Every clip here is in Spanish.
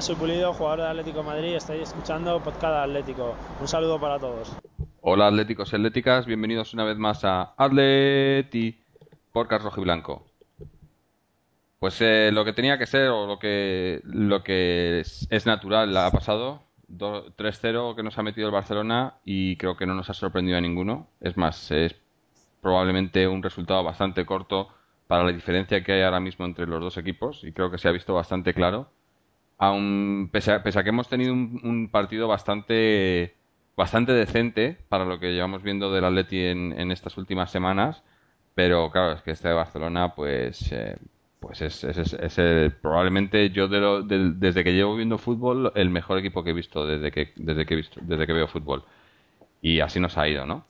Soy Pulido, jugador de Atlético Madrid. Estoy escuchando Podcast Atlético. Un saludo para todos. Hola, atléticos y atléticas. Bienvenidos una vez más a Atleti Podcast Rojo y Blanco. Pues eh, lo que tenía que ser o lo que, lo que es, es natural ha pasado. Do- 3-0 que nos ha metido el Barcelona y creo que no nos ha sorprendido a ninguno. Es más, es probablemente un resultado bastante corto para la diferencia que hay ahora mismo entre los dos equipos y creo que se ha visto bastante claro. Aun, pese, a, que hemos tenido un, un partido bastante, bastante decente para lo que llevamos viendo del Atleti en, en estas últimas semanas, pero claro, es que este de Barcelona, pues, eh, pues es, es- es- el- probablemente yo de lo- desde que llevo viendo fútbol el mejor equipo que he visto desde que, desde que he visto, desde que veo fútbol. Y así nos ha ido, ¿no?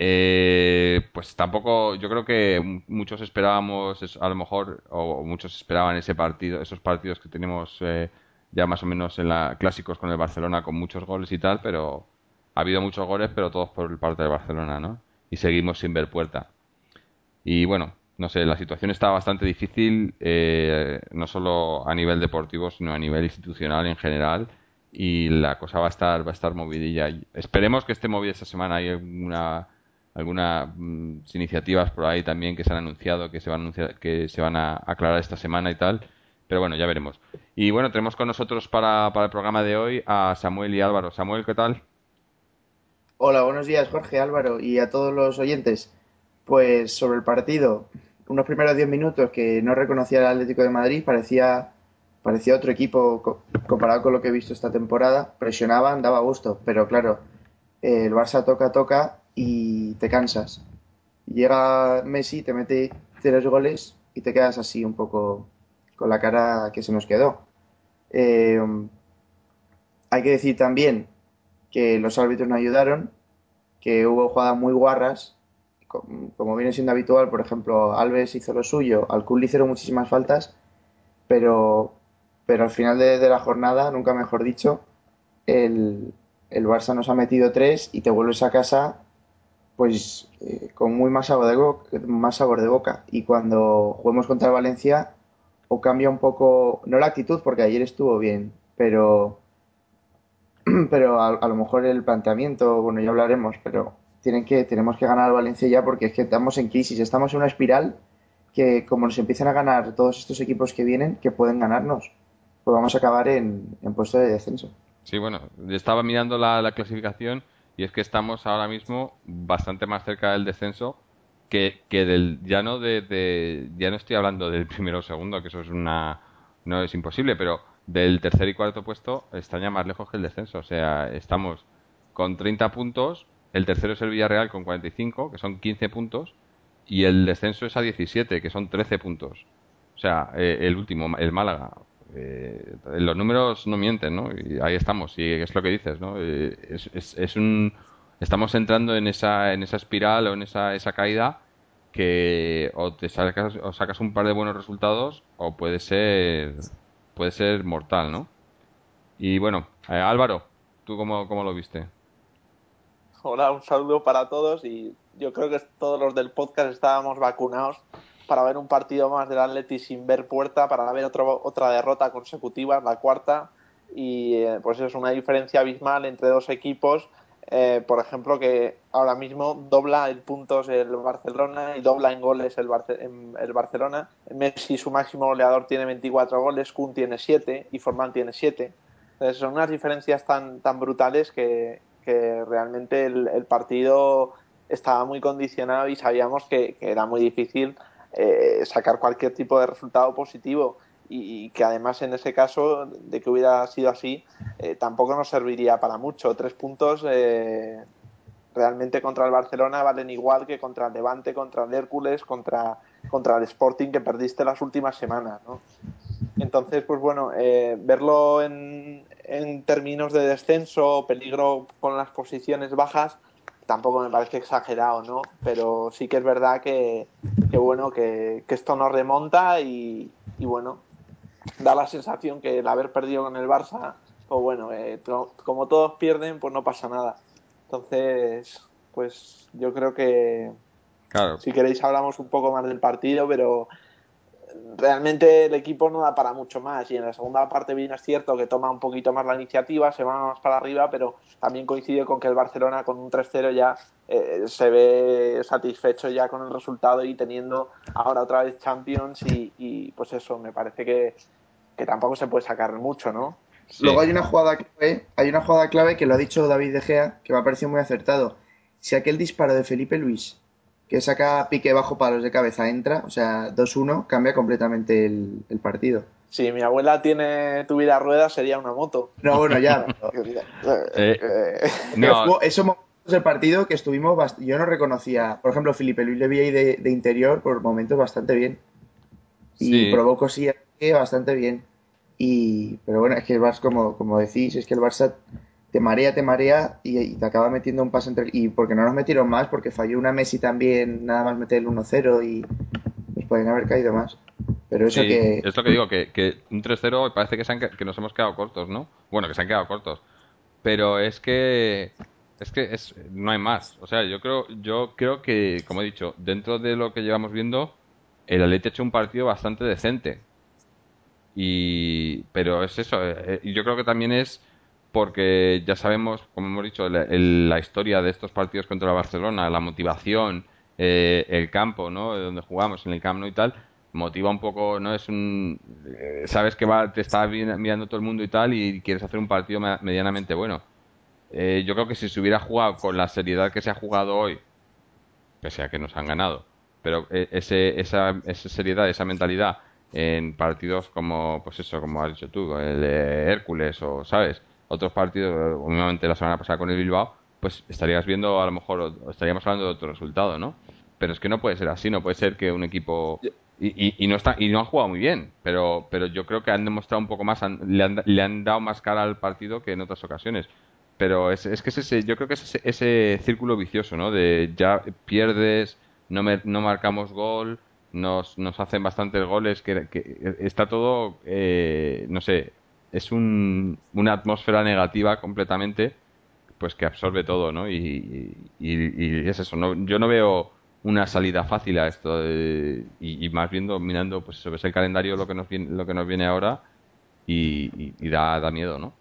Eh, pues tampoco, yo creo que muchos esperábamos, es- a lo mejor, o muchos esperaban ese partido, esos partidos que tenemos eh, ya más o menos en la clásicos con el Barcelona con muchos goles y tal, pero ha habido muchos goles, pero todos por parte del Barcelona, ¿no? Y seguimos sin ver puerta. Y bueno, no sé, la situación está bastante difícil, eh, no solo a nivel deportivo, sino a nivel institucional en general. Y la cosa va a estar, va a estar movidilla. Esperemos que esté movida esta semana. Hay alguna, algunas iniciativas por ahí también que se han anunciado, que se van a anunciar, que se van a aclarar esta semana y tal. Pero bueno, ya veremos. Y bueno, tenemos con nosotros para, para el programa de hoy a Samuel y Álvaro. Samuel, ¿qué tal? Hola, buenos días Jorge, Álvaro y a todos los oyentes. Pues sobre el partido, unos primeros 10 minutos que no reconocía el Atlético de Madrid, parecía, parecía otro equipo co- comparado con lo que he visto esta temporada. Presionaban, daba gusto, pero claro, el Barça toca, toca y te cansas. Llega Messi, te mete tres goles y te quedas así un poco con la cara que se nos quedó. Eh, hay que decir también que los árbitros no ayudaron, que hubo jugadas muy guarras, co- como viene siendo habitual, por ejemplo, Alves hizo lo suyo, al Kun le hicieron muchísimas faltas, pero, pero al final de, de la jornada, nunca mejor dicho, el, el Barça nos ha metido tres y te vuelves a casa pues eh, con muy más sabor, de bo- más sabor de boca. Y cuando juguemos contra Valencia, o cambia un poco, no la actitud, porque ayer estuvo bien, pero pero a, a lo mejor el planteamiento, bueno, ya hablaremos, pero tienen que, tenemos que ganar al Valencia ya porque es que estamos en crisis, estamos en una espiral que como nos empiezan a ganar todos estos equipos que vienen, que pueden ganarnos, pues vamos a acabar en, en puesto de descenso. Sí, bueno, estaba mirando la clasificación y es que estamos ahora mismo bastante más cerca del descenso que, que del ya no de, ya no estoy hablando del primero o segundo, que eso es una no es imposible, pero del tercer y cuarto puesto están ya más lejos que el descenso, o sea, estamos con 30 puntos, el tercero es el Villarreal con 45, que son 15 puntos, y el descenso es a 17, que son 13 puntos. O sea, eh, el último, el Málaga. Eh, los números no mienten, ¿no? Y ahí estamos, y es lo que dices, ¿no? Eh, es, es, un, estamos entrando en esa, en esa espiral o en esa, esa caída que o te sacas, o sacas un par de buenos resultados o puede ser, puede ser mortal, ¿no? Y bueno, eh, Álvaro, ¿tú cómo, cómo lo viste? Hola, un saludo para todos y yo creo que todos los del podcast estábamos vacunados para ver un partido más del Atleti sin ver puerta, para ver otro, otra derrota consecutiva, la cuarta, y eh, pues es una diferencia abismal entre dos equipos, eh, por ejemplo, que ahora mismo dobla en puntos el Barcelona y dobla en goles el, Barce el Barcelona. Messi, su máximo goleador, tiene 24 goles, Kun tiene 7 y Forman tiene 7. Entonces son unas diferencias tan, tan brutales que, que realmente el, el, partido estaba muy condicionado y sabíamos que, que era muy difícil eh, sacar cualquier tipo de resultado positivo y, que además en ese caso de que hubiera sido así eh, tampoco nos serviría para mucho tres puntos eh, realmente contra el Barcelona valen igual que contra el Levante contra el Hércules contra, contra el Sporting que perdiste las últimas semanas ¿no? entonces pues bueno verlo en, en términos de descenso peligro con las posiciones bajas tampoco me parece exagerado, ¿no? Pero sí que es verdad que, que bueno, que, que, esto nos remonta y, y, bueno, da la sensación que el haber perdido con el Barça, pues bueno, eh, como todos pierden, pues no pasa nada. Entonces, pues yo creo que claro. si queréis hablamos un poco más del partido, pero realmente el equipo no da para mucho más y en la segunda parte bien es cierto que toma un poquito más la iniciativa, se va más para arriba, pero también coincide con que el Barcelona con un 3-0 ya eh, se ve satisfecho ya con el resultado y teniendo ahora otra vez Champions y, pues eso, me parece que, tampoco se puede sacar mucho, ¿no? Luego hay una jugada clave, hay una jugada clave que lo ha dicho David De Gea, que me ha parecido muy acertado. Si aquel disparo de Felipe Luis que saca pique bajo palos de cabeza entra, o sea, 2-1, cambia completamente el, partido. Si mi abuela tiene tu vida a ruedas, sería una moto. No, bueno, ya. eh, eh, no. Esos momentos del partido que estuvimos, yo no reconocía, por ejemplo, Felipe Luis le vi ahí de, interior por momentos bastante bien. Y sí. probó cosillas bastante bien. Y, pero bueno, es que el Barça, como, como decís, es que el Barça te marea, te marea y, te acaba metiendo un pase entre... Y porque no nos metieron más, porque falló una Messi también, nada más meter el 1-0 y nos pueden haber caído más. Pero eso que... Es lo que digo, que, que un 3-0 parece que, se que nos hemos quedado cortos, ¿no? Bueno, que se han quedado cortos. Pero es que... Es que es, no hay más. O sea, yo creo, yo creo que, como he dicho, dentro de lo que llevamos viendo, el Atleti ha hecho un partido bastante decente. Y, pero es eso. Eh, y yo creo que también es porque ya sabemos, como hemos dicho, la, historia de estos partidos contra Barcelona, la motivación, eh, el campo, ¿no? Donde jugamos, en el campo y tal, motiva un poco, ¿no? Es un... Eh, sabes que va, te está mirando todo el mundo y tal y quieres hacer un partido medianamente bueno. Eh, yo creo que si se hubiera jugado con la seriedad que se ha jugado hoy, pese a que nos han ganado, pero ese, esa, esa seriedad, esa mentalidad en partidos como, pues eso, como has dicho tú, el de Hércules o, ¿sabes? Otros partidos, obviamente la semana pasada con el Bilbao, pues estarías viendo a lo mejor, estaríamos hablando de otro resultado, ¿no? Pero es que no puede ser así, no puede ser que un equipo y, y, no está y no han jugado muy bien, pero pero yo creo que han demostrado un poco más, le, han, le, han, dado más cara al partido que en otras ocasiones. Pero es, es que es ese, yo creo que es ese, círculo vicioso, ¿no? De ya pierdes, no, no marcamos gol, nos, nos hacen bastantes goles, que, que está todo, eh, no sé, es un, una atmósfera negativa completamente, pues que absorbe todo, ¿no? Y, y, es eso, ¿no? yo no veo una salida fácil a esto y, más viendo, mirando, pues ves el calendario lo que nos viene, lo que nos viene ahora y, da, da miedo, ¿no?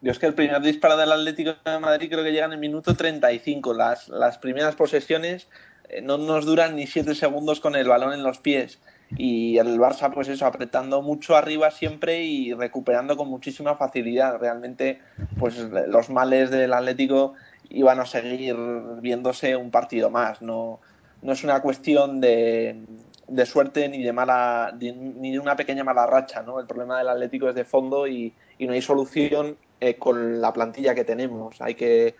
Yo es que el primer disparo del Atlético de Madrid creo que llega en el minuto 35. Las, las primeras posesiones eh, no nos duran ni 7 segundos con el balón en los pies y el Barça pues eso apretando mucho arriba siempre y recuperando con muchísima facilidad. Realmente pues los males del Atlético iban a seguir viéndose un partido más. No no es una cuestión de, de suerte ni de mala ni de una pequeña mala racha no el problema del Atlético es de fondo y, y no hay solución eh, con la plantilla que tenemos. Hay que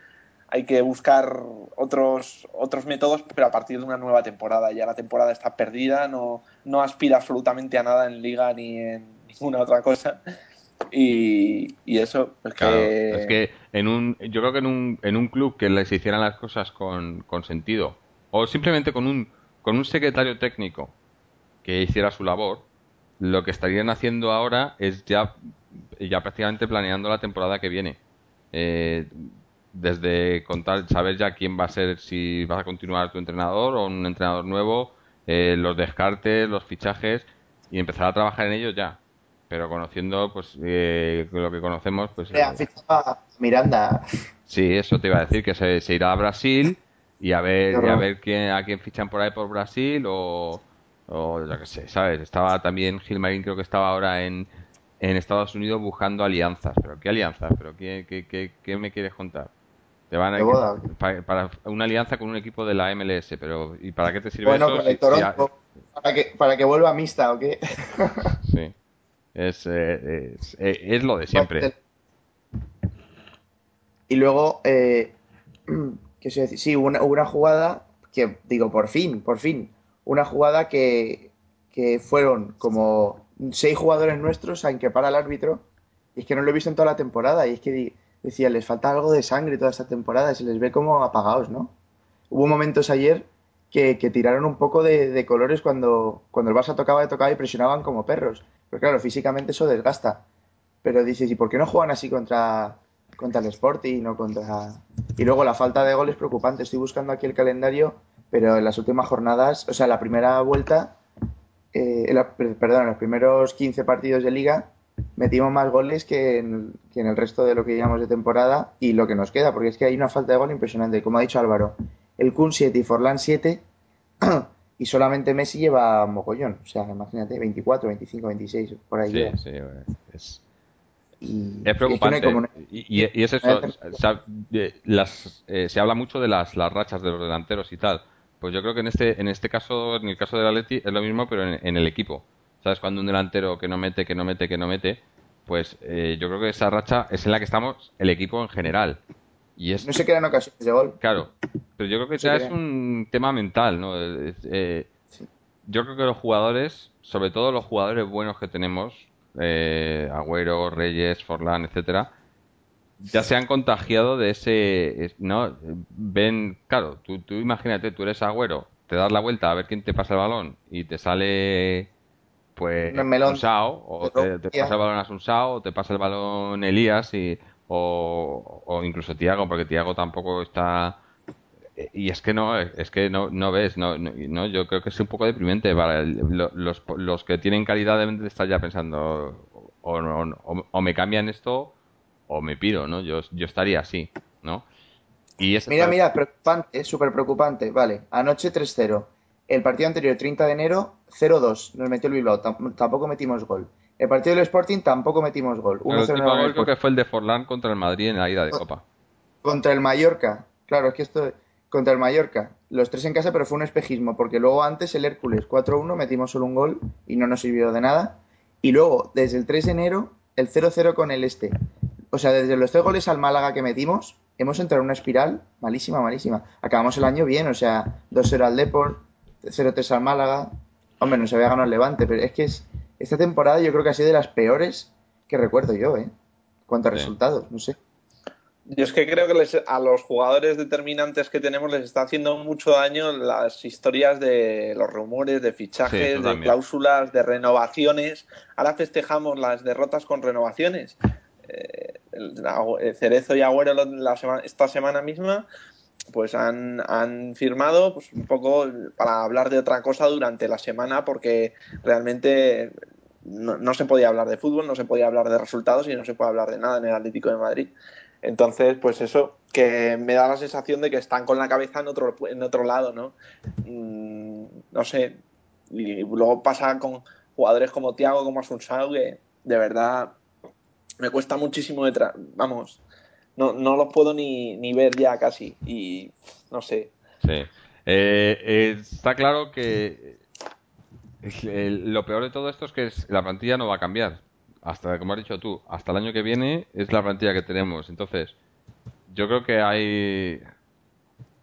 hay que buscar otros, otros métodos, pero a partir de una nueva temporada. Ya la temporada está perdida, no, no aspira absolutamente a nada en liga ni en ninguna otra cosa. Y, eso es que... es que en un yo creo que en un, en un club que les hicieran las cosas con, con sentido o simplemente con un con un secretario técnico que hiciera su labor lo que estarían haciendo ahora es ya ya prácticamente planeando la temporada que viene eh, desde contar, saber ya quién va a ser, si vas a continuar tu entrenador o un entrenador nuevo, eh, los descartes, los fichajes y empezar a trabajar en ellos ya. Pero conociendo pues eh, lo que conocemos, pues... Eh, Miranda. Sí, eso te iba a decir, que se, irá a Brasil y a ver, a ver quién, a quién fichan por ahí por Brasil o, o yo qué sé, ¿sabes? Estaba también Gilmarín, creo que estaba ahora en, en Estados Unidos buscando alianzas. ¿Pero qué alianzas? ¿Pero qué, qué, qué, qué me quieres contar? Te van a, para, una alianza con un equipo de la MLS, pero ¿y para qué te sirve eso? para, que, para que vuelva mixta, ¿o qué? sí. Es, eh, eh, es, lo de siempre. Y luego, eh, ¿qué se decir? Sí, hubo una, una, jugada que, digo, por fin, por fin, una jugada que, que fueron como seis jugadores nuestros a que para el árbitro, y es que no lo he visto en toda la temporada, y es que decía, les falta algo de sangre toda esta temporada, se les ve como apagados, ¿no? Hubo momentos ayer que, tiraron un poco de, colores cuando, cuando el Barça tocaba de tocaba y presionaban como perros. Pero claro, físicamente eso desgasta. Pero dices, ¿y por qué no juegan así contra, contra el Sporting no contra... Y luego la falta de goles preocupante. Estoy buscando aquí el calendario, pero en las últimas jornadas, o sea, la primera vuelta eh, perdón, los primeros 15 partidos de liga metimos más goles que en, el resto de lo que llevamos de temporada y lo que nos queda, porque es que hay una falta de gol impresionante. Como ha dicho Álvaro, el Kun 7 y Forlán 7 y solamente Messi lleva mogollón. O sea, imagínate, 24, 25, 26, por ahí. Sí, sí, es... es preocupante. Y, es eso, las, eh, se habla mucho de las, las rachas de los delanteros y tal. Pues yo creo que en este, en este caso, en el caso del Atleti, es lo mismo, pero en el equipo. ¿Sabes? Cuando un delantero que no mete, que no mete, que no mete, pues eh, yo creo que esa racha es en la que estamos el equipo en general. Y es... No se quedan ocasiones de gol. Claro, pero yo creo que ya es un tema mental, ¿no? Eh, yo creo que los jugadores, sobre todo los jugadores buenos que tenemos, eh, Agüero, Reyes, Forlán, etcétera, ya se han contagiado de ese, ¿no? Ven, claro, tú, tú imagínate, tú eres Agüero, te das la vuelta a ver quién te pasa el balón y te sale pues un Sao, o te, pasa el balón a un Sao, o te pasa el balón Elías, y, o, incluso Tiago, porque Tiago tampoco está... Y es que no, es que no, no ves, no, no, yo creo que es un poco deprimente. Para los, los que tienen calidad deben de estar ya pensando, o, o, me cambian esto, o me pido, ¿no? Yo, yo estaría así, ¿no? Y mira, mira, preocupante, súper preocupante. Vale, anoche 3-0. El partido anterior, 30 de enero, 0-2, nos metió el Bilbao, tampoco metimos gol. El partido del Sporting tampoco metimos gol. el último gol creo que fue el de Forlán contra el Madrid en la ida de Copa. Contra el Mallorca, claro, es que esto contra el Mallorca. Los tres en casa, pero fue un espejismo, porque luego antes el Hércules 4-1 metimos solo un gol y no nos sirvió de nada. Y luego, desde el 3 de enero, el 0-0 con el Este. O sea, desde los tres goles al Málaga que metimos, hemos entrado en una espiral malísima, malísima. Acabamos el año bien, o sea, 2-0 al Deport, 0-3 al Málaga. Hombre, no se había ganado el Levante, pero es que es, esta temporada yo creo que ha sido de las peores que recuerdo yo, ¿eh? Cuanto a resultados, no sé. Yo es que creo que a los jugadores determinantes que tenemos les está haciendo mucho daño las historias de los rumores, de fichajes, de cláusulas, de renovaciones. Ahora festejamos las derrotas con renovaciones. Eh, Cerezo y Agüero esta semana misma pues han, han firmado pues, un poco para hablar de otra cosa durante la semana porque realmente no, se podía hablar de fútbol, no se podía hablar de resultados y no se puede hablar de nada en el Atlético de Madrid. Entonces, pues eso, que me da la sensación de que están con la cabeza en otro, en otro lado, ¿no? Mm, no sé. Y luego pasa con jugadores como Tiago, como Asunsao, que de verdad me cuesta muchísimo detrás. Vamos, no, no los puedo ni, ni ver ya casi. Y no sé. Sí. Eh, eh, está claro que lo peor de todo esto es que la plantilla no va a cambiar. Hasta, como has dicho tú, hasta el año que viene es la plantilla que tenemos. Entonces, yo creo que hay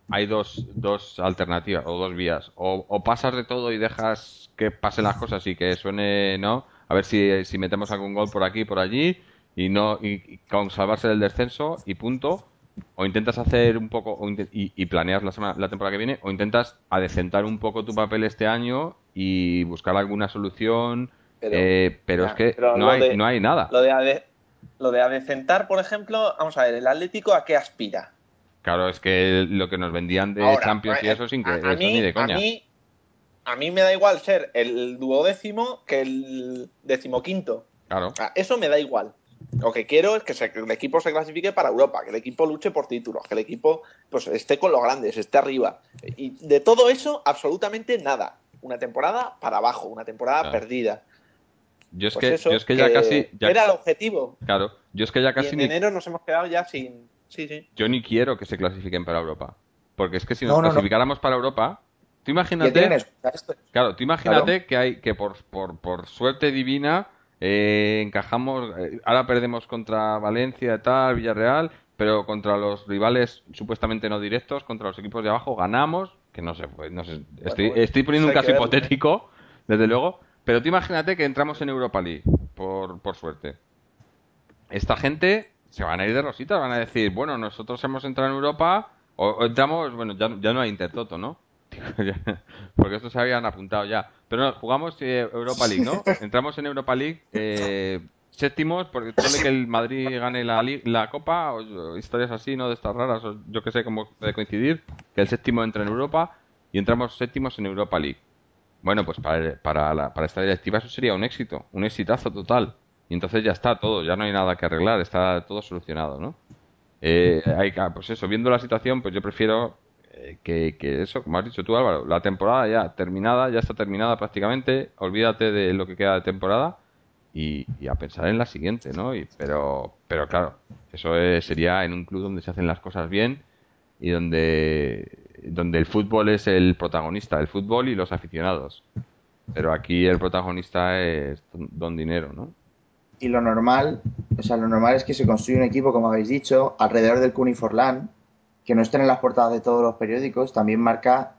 hay dos, dos alternativas o dos vías. O, o, pasas de todo y dejas que pasen las cosas y que suene, ¿no? A ver si, si metemos algún gol por aquí, por allí y no y, con salvarse del descenso y punto o intentas hacer un poco y, planeas la, semana, la temporada que viene o intentas adecentar un poco tu papel este año y buscar alguna solución pero, eh, es que no hay, no hay nada. lo de, lo de adecentar por ejemplo vamos a ver el Atlético a qué aspira claro es que lo que nos vendían de Champions y eso sin que eso ni de coña. a mí, a mí me da igual ser el duodécimo que el decimoquinto. Claro. Eso me da igual lo que quiero es que, el equipo se clasifique para Europa, que el equipo luche por títulos, que el equipo pues esté con los grandes, esté arriba. Y de todo eso, absolutamente nada. Una temporada para abajo, una temporada perdida. Yo es, pues que, yo es que ya casi. era el objetivo. Claro, yo es que ya casi. en enero nos hemos quedado ya sin. Sí, sí. Yo ni quiero que se clasifiquen para Europa. Porque es que si nos clasificáramos para Europa, tú imagínate. Claro, tú imagínate que hay que por, por, por suerte divina eh, encajamos, eh, ahora perdemos contra Valencia, tal, Villarreal, pero contra los rivales supuestamente no directos, contra los equipos de abajo, ganamos, que no sé, pues, no sé estoy, estoy poniendo un caso hipotético, desde luego, pero tú imagínate que entramos en Europa League, por, por suerte. Esta gente se van a ir de rositas, van a decir, bueno, nosotros hemos entrado en Europa, o, entramos, bueno, ya, ya no hay Intertoto, ¿no? porque estos se habían apuntado ya. Pero no, jugamos eh, Europa League, ¿no? Entramos en Europa League eh, séptimos, porque suele que el Madrid gane la, la Copa, o, historias así, ¿no? De estas raras, o yo que sé cómo puede coincidir, que el séptimo entra en Europa y entramos séptimos en Europa League. bueno, pues para, para, la, para esta directiva eso sería un éxito, un exitazo total. Y entonces ya está todo, ya no hay nada que arreglar, está todo solucionado, ¿no? Eh, hay, pues eso, viendo la situación, pues yo prefiero que, eso, como has dicho tú Álvaro, la temporada ya terminada, ya está terminada prácticamente, olvídate de lo que queda de temporada y, a pensar en la siguiente, ¿no? Y, pero, pero claro, eso sería en un club donde se hacen las cosas bien y donde, donde el fútbol es el protagonista, el fútbol y los aficionados. Pero aquí el protagonista es don dinero, ¿no? Y lo normal, o sea, lo normal es que se construya un equipo, como habéis dicho, alrededor del Cuniforlán, que no estén en las portadas de todos los periódicos, también marca,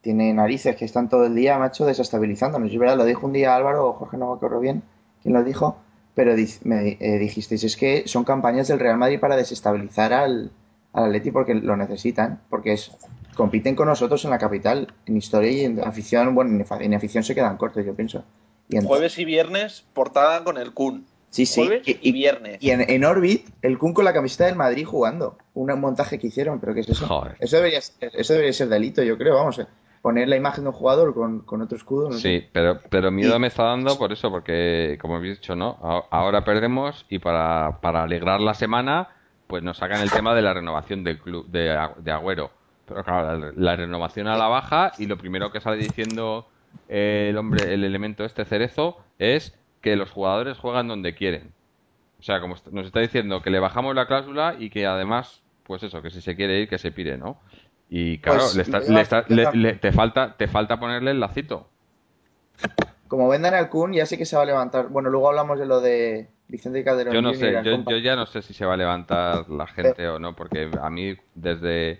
tiene narices que están todo el día, macho, desestabilizándonos. Yo, verdad, lo dijo un día Álvaro, o Jorge, no me acuerdo bien, quién lo dijo, pero me eh, dijisteis, es que son campañas del Real Madrid para desestabilizar al, al Atleti porque lo necesitan, porque es, compiten con nosotros en la capital, en historia y en afición, bueno, en afición se quedan cortos, yo pienso. Y Jueves y viernes, portada con el Kun. Sí, sí. y, viernes. Y en, Orbit, el Kun con la camiseta del Madrid jugando. Un montaje que hicieron, pero ¿qué es eso? Eso debería, ser, eso debería ser delito, yo creo, vamos. Eh poner la imagen de un jugador con, otro escudo. sí, pero, pero miedo me está dando por eso, porque como habéis dicho, ¿no? Ahora perdemos y para, para alegrar la semana, pues nos sacan el tema de la renovación del club de, de Agüero. Pero claro, la, renovación a la baja y lo primero que sale diciendo el hombre, el elemento este cerezo, es que los jugadores juegan donde quieren. O sea, como nos está diciendo que le bajamos la cláusula y que además, pues eso, que si se quiere ir, que se pire, ¿no? Y claro, le te, falta, te falta ponerle el lacito. Como vendan al Kun, ya sé que se va a levantar. Bueno, luego hablamos de lo de Vicente Calderón. Yo no sé, yo, ya no sé si se va a levantar la gente o no, porque a mí desde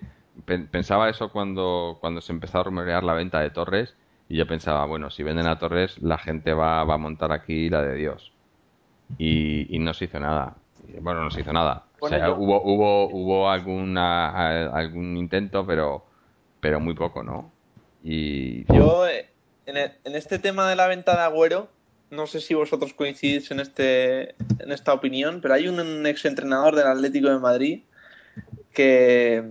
pensaba eso cuando, cuando se empezó a rumorear la venta de Torres y yo pensaba, bueno, si venden a Torres, la gente va, va a montar aquí la de Dios. Y, y no se hizo nada. Bueno, no se hizo nada hubo, hubo, hubo alguna, algún intento, pero, pero muy poco, ¿no? Y... Yo, eh, en, en este tema de la venta de Agüero, no sé si vosotros coincidís en, este, en esta opinión, pero hay un exentrenador del Atlético de Madrid que,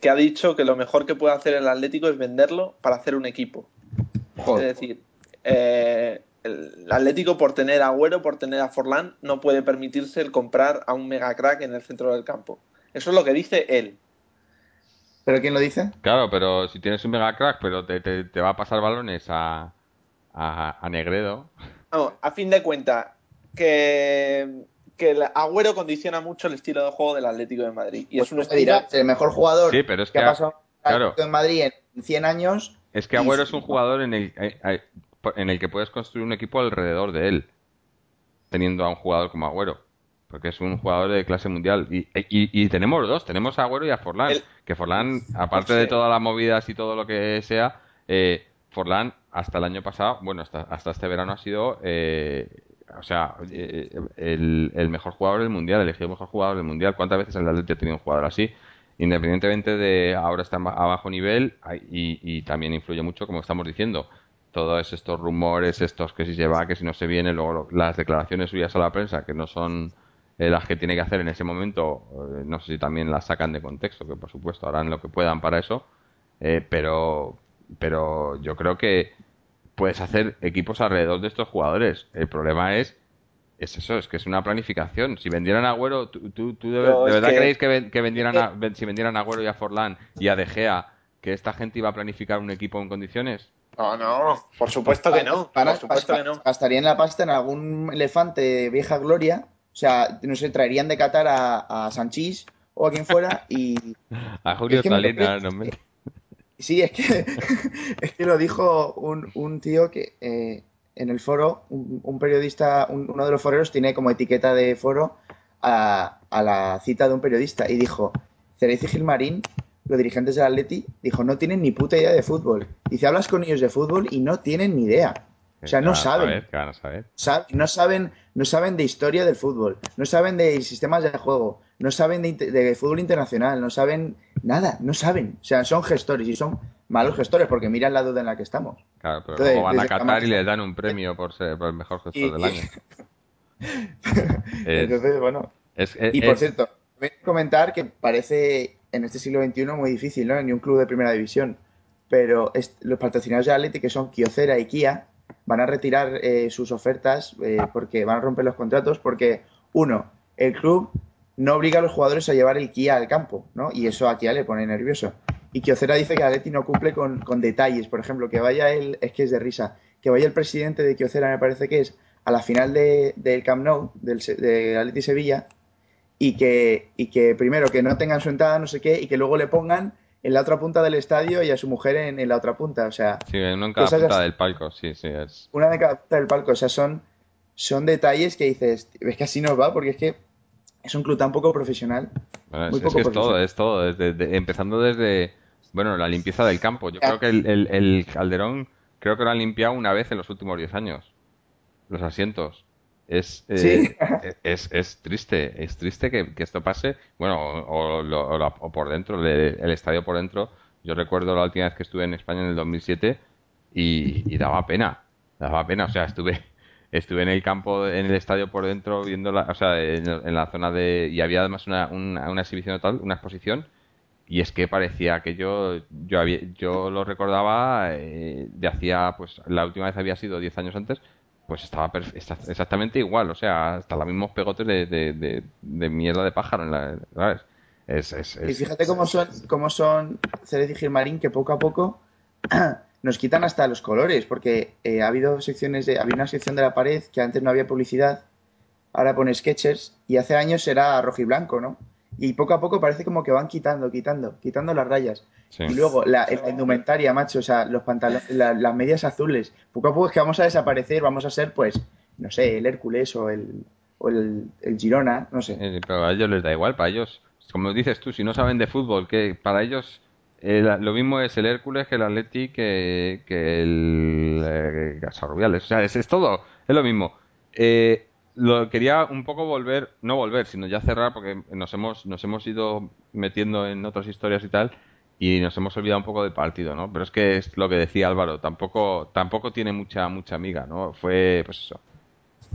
que, ha dicho que lo mejor que puede hacer el Atlético es venderlo para hacer un equipo. Es decir, eh, el Atlético por tener a Agüero, por tener a Forlán, no puede permitirse el comprar a un mega crack en el centro del campo. Eso es lo que dice él. ¿Pero quién lo dice? Claro, pero si tienes un mega crack, pero te, te, va a pasar balones a, a, Negredo. Vamos, a fin de cuentas, que, que el Agüero condiciona mucho el estilo de juego del Atlético de Madrid. Y es pues un dirá, el mejor jugador sí, pero es que, ha pasado claro. en Madrid en 100 años. Es que Agüero es un jugador en el en el que puedes construir un equipo alrededor de él, teniendo a un jugador como Agüero. Porque es un jugador de clase mundial. Y, y, tenemos dos, tenemos a Agüero y a Forlán. Que Forlán, aparte de todas las movidas y todo lo que sea, eh, Forlán hasta el año pasado, bueno, hasta, hasta este verano ha sido, eh, o sea, eh, el, el, mejor jugador del mundial, elegido el mejor jugador del mundial. ¿Cuántas veces el Atlético ha tenido un jugador así? Independientemente de ahora está a bajo nivel y, y también influye mucho, como estamos diciendo, todos estos rumores, estos que si se va, que si no se viene, luego las declaraciones suyas a la prensa, que no son eh, las que tiene que hacer en ese momento, eh, no sé si también las sacan de contexto, que por supuesto harán lo que puedan para eso, eh, pero, pero yo creo que puedes hacer equipos alrededor de estos jugadores. El problema es es eso, es que es una planificación. Si vendieran a Agüero, ¿tú, tú, de, verdad creéis que, que vendieran a, si vendieran a Agüero y a Forlán y a De Gea, que esta gente iba a planificar un equipo en condiciones? No, no, por supuesto que no. por supuesto que no. Gastarían la pasta en algún elefante de vieja gloria. O sea, no sé, traerían de Qatar a, a Sanchís o a quien fuera y. A Julio Salinas, no me... Sí, es que, es que lo dijo un, un tío que eh, en el foro, un, periodista, uno de los foreros tiene como etiqueta de foro a, a la cita de un periodista y dijo: Cerez y Gilmarín los dirigentes del Atleti, dijo, no tienen ni puta idea de fútbol. Dice, hablas con ellos de fútbol y no tienen ni idea. O sea, no saben. No saben, no saben de historia del fútbol, no saben de sistemas de juego, no saben de, fútbol internacional, no saben nada, no saben. O sea, son gestores y son malos gestores porque miran la duda en la que estamos. Claro, pero van a Qatar y le dan un premio por ser el mejor gestor del año. Entonces, bueno. y por cierto, voy a comentar que parece en este siglo XXI muy difícil, ¿no? Ni un club de primera división. pero los patrocinadores de Atleti, que son Kyocera y Kia, van a retirar eh, sus ofertas eh, porque van a romper los contratos porque, uno, el club no obliga a los jugadores a llevar el Kia al campo, ¿no? Y eso a Kia le pone nervioso. Y Kyocera dice que Atleti no cumple con, detalles, por ejemplo, que vaya el, es que es de risa, que vaya el presidente de Kyocera, me parece que es, a la final del Camp Nou, del, de Atleti Sevilla, y que, y que primero que no tengan su entrada, no sé qué, y que luego le pongan en la otra punta del estadio y a su mujer en, la otra punta, o sea... Sí, uno en cada punta del palco, sí, sí. Es... Una de cada punta del palco, o sea, son, son detalles que dices, es que así nos va, porque es que es un club tan poco profesional. es, que es todo, es todo, empezando desde, bueno, la limpieza del campo. Yo creo que el, el, Calderón, creo que lo han limpiado una vez en los últimos 10 años, los asientos. Es, eh, es, es, triste, es triste que, esto pase, bueno, o, por dentro, el, estadio por dentro. Yo recuerdo la última vez que estuve en España en el 2007 y, y daba pena, daba pena, o sea, estuve estuve en el campo, en el estadio por dentro, viendo la, o sea, en, la zona de, y había además una, una, exhibición total, una exposición, y es que parecía que yo, yo, había, yo lo recordaba eh, de hacía, pues la última vez había sido 10 años antes, pues estaba exactamente igual, o sea, hasta los mismos pegotes de, de, mierda de pájaro, en la, ¿sabes? Es, es, y fíjate cómo son, cómo son Ceres y Gilmarín, que poco a poco nos quitan hasta los colores, porque eh, ha habido secciones de, había una sección de la pared que antes no había publicidad, ahora pone sketchers, y hace años era rojo y blanco, ¿no? Y poco a poco parece como que van quitando, quitando, quitando las rayas. Y luego la, indumentaria, macho, o sea, los pantalones, las medias azules. Poco a poco es que vamos a desaparecer, vamos a ser, pues, no sé, el Hércules o el, o el, Girona, no sé. Pero a ellos les da igual, para ellos, como dices tú, si no saben de fútbol, que para ellos eh, lo mismo es el Hércules que el Atleti que, que el eh, O sea, es, es, todo, es lo mismo. Eh, lo quería un poco volver, no volver, sino ya cerrar porque nos hemos, nos hemos ido metiendo en otras historias y tal y nos hemos olvidado un poco del partido, ¿no? Pero es que es lo que decía Álvaro, tampoco, tampoco tiene mucha, mucha amiga, ¿no? Fue, pues eso,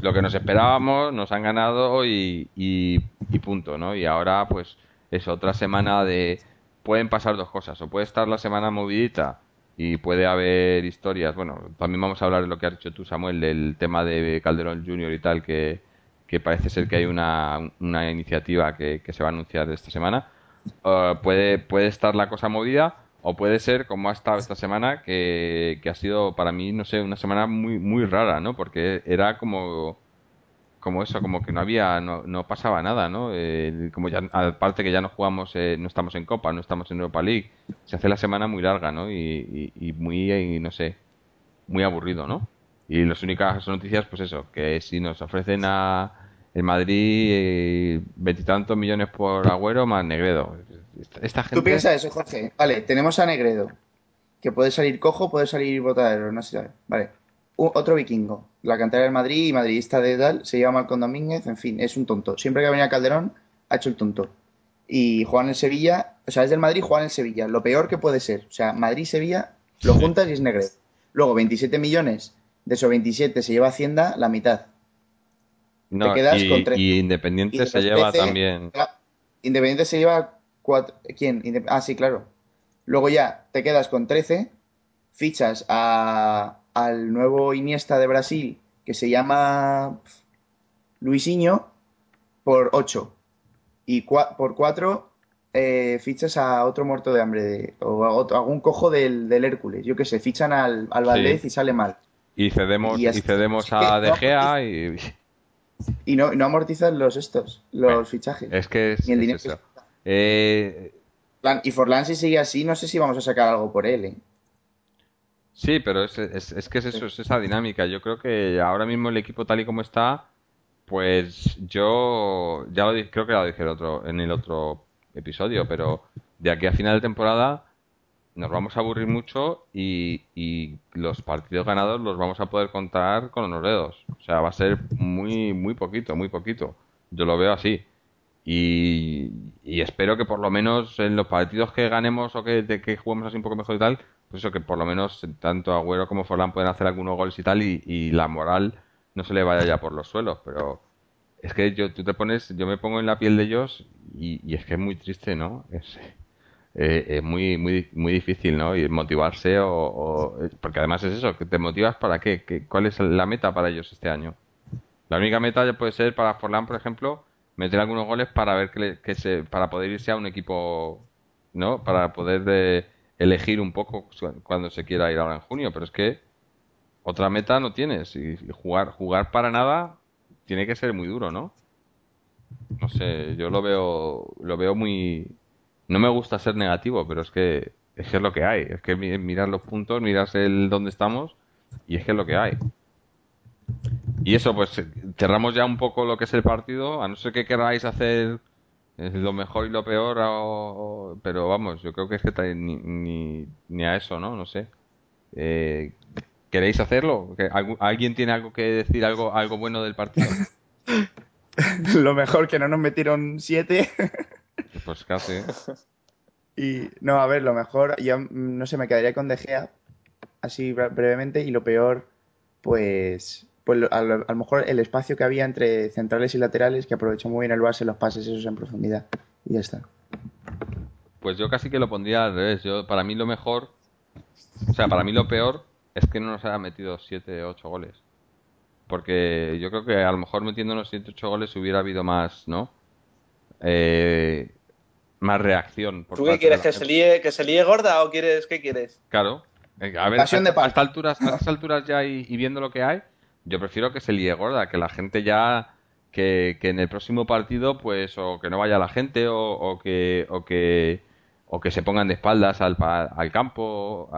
lo que nos esperábamos, nos han ganado y, y, y punto, ¿no? Y ahora, pues, es otra semana de, pueden pasar dos cosas, o puede estar la semana movidita y puede haber historias. Bueno, también vamos a hablar de lo que has dicho tú, Samuel, del tema de Calderón Junior y tal, que, parece ser que hay una, una iniciativa que, se va a anunciar esta semana. Uh, puede, puede estar la cosa movida o puede ser como ha estado esta semana, que, que ha sido para mí, no sé, una semana muy, muy rara, ¿no? Porque era como como eso, como que no había, no, no pasaba nada, ¿no? Eh, como ya, aparte que ya no jugamos, eh, no estamos en Copa, no estamos en Europa League, se hace la semana muy larga, ¿no? Y, y, muy, no sé, muy aburrido, ¿no? Y las únicas noticias, pues eso, que si nos ofrecen a el Madrid eh, veintitantos millones por Agüero más Negredo. Esta, gente... Tú piensas eso, Jorge. Vale, tenemos a Negredo, que puede salir cojo, puede salir botadero, no sé, vale otro vikingo. La cantera del Madrid y madridista de tal se lleva mal con Domínguez, en fin, es un tonto. Siempre que venía Calderón, ha hecho el tonto. Y juegan en Sevilla, o sea, es del Madrid, juegan en Sevilla. Lo peor que puede ser. O sea, Madrid-Sevilla, lo juntas y es negro. Luego, 27 millones, de esos 27 se lleva Hacienda la mitad. No, Te quedas y, con 3. Y Independiente se lleva también. Independiente se lleva cuatro, ¿Quién? Ah, sí, claro. Luego ya te quedas con 13, fichas a, al nuevo Iniesta de Brasil, que se llama Luisinho, por 8. Y por 4 eh, fichas a otro muerto de hambre o a, algún cojo del, Hércules. Yo que sé, fichan al, al Valdez y sale mal. Y cedemos, y, cedemos a De Gea y... Y no, no amortizan los estos, los fichajes. Es que es, eso. Eh... Y Forlán si sigue así, no sé si vamos a sacar algo por él. Sí, pero es, es, que es eso, es esa dinámica. Yo creo que ahora mismo el equipo tal y como está, pues yo ya lo creo que lo dije el otro, en el otro episodio, pero de aquí a final de temporada nos vamos a aburrir mucho y, y los partidos ganados los vamos a poder contar con los dedos. O sea, va a ser muy, muy poquito, muy poquito. Yo lo veo así. Y, y espero que por lo menos en los partidos que ganemos o que, de, que juguemos así un poco mejor y tal, pues eso que por lo menos tanto Agüero como Forlán pueden hacer algunos goles y tal y, la moral no se le vaya ya por los suelos, pero es que yo, tú te pones, yo me pongo en la piel de ellos y, es que es muy triste, ¿no? Es, eh, es muy, muy, muy difícil, ¿no? Y motivarse o, Porque además es eso, que te motivas para qué, ¿Qué, ¿cuál es la meta para ellos este año? La única meta ya puede ser para Forlán, por ejemplo, meter algunos goles para ver que, se, para poder irse a un equipo, ¿no? Para poder de, elegir un poco cuando se quiera ir ahora en junio, pero es que otra meta no tienes y jugar jugar para nada tiene que ser muy duro, ¿no? No sé, yo lo veo lo veo muy no me gusta ser negativo, pero es que es que es lo que hay, es que mirar los puntos, miras el dónde estamos y es que es lo que hay. Y eso, pues cerramos ya un poco lo que es el partido, a no ser que queráis hacer lo mejor y lo peor, pero vamos, yo creo que es que ni, ni, a eso, ¿no? No sé. Eh, ¿Queréis hacerlo? ¿Alguien tiene algo que decir, algo, algo bueno del partido? lo mejor que no nos metieron siete. pues casi. Y no, a ver, lo mejor, yo no sé, me quedaría con De Gea, así brevemente, y lo peor, pues pues a lo, mejor el espacio que había entre centrales y laterales que aprovechó muy bien el base los pases esos en profundidad y ya está. Pues yo casi que lo pondría al revés. Yo, para mí lo mejor, o sea, para mí lo peor es que no nos haya metido 7, 8 goles. Porque yo creo que a lo mejor metiéndonos 7, 8 goles hubiera habido más, ¿no? Eh, más reacción. ¿Tú qué quieres? ¿Que se, líe, ¿Que se líe gorda o quieres qué quieres? Claro. A ver, a, estas alturas, a estas alturas ya y viendo lo que hay, yo prefiero que se líe gorda, que la gente ya. Que, en el próximo partido, pues, o que no vaya la gente, o, que. O que o que se pongan de espaldas al, al campo,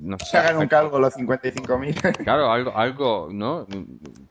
no se hagan un cargo los 55.000. Claro, algo, algo, ¿no?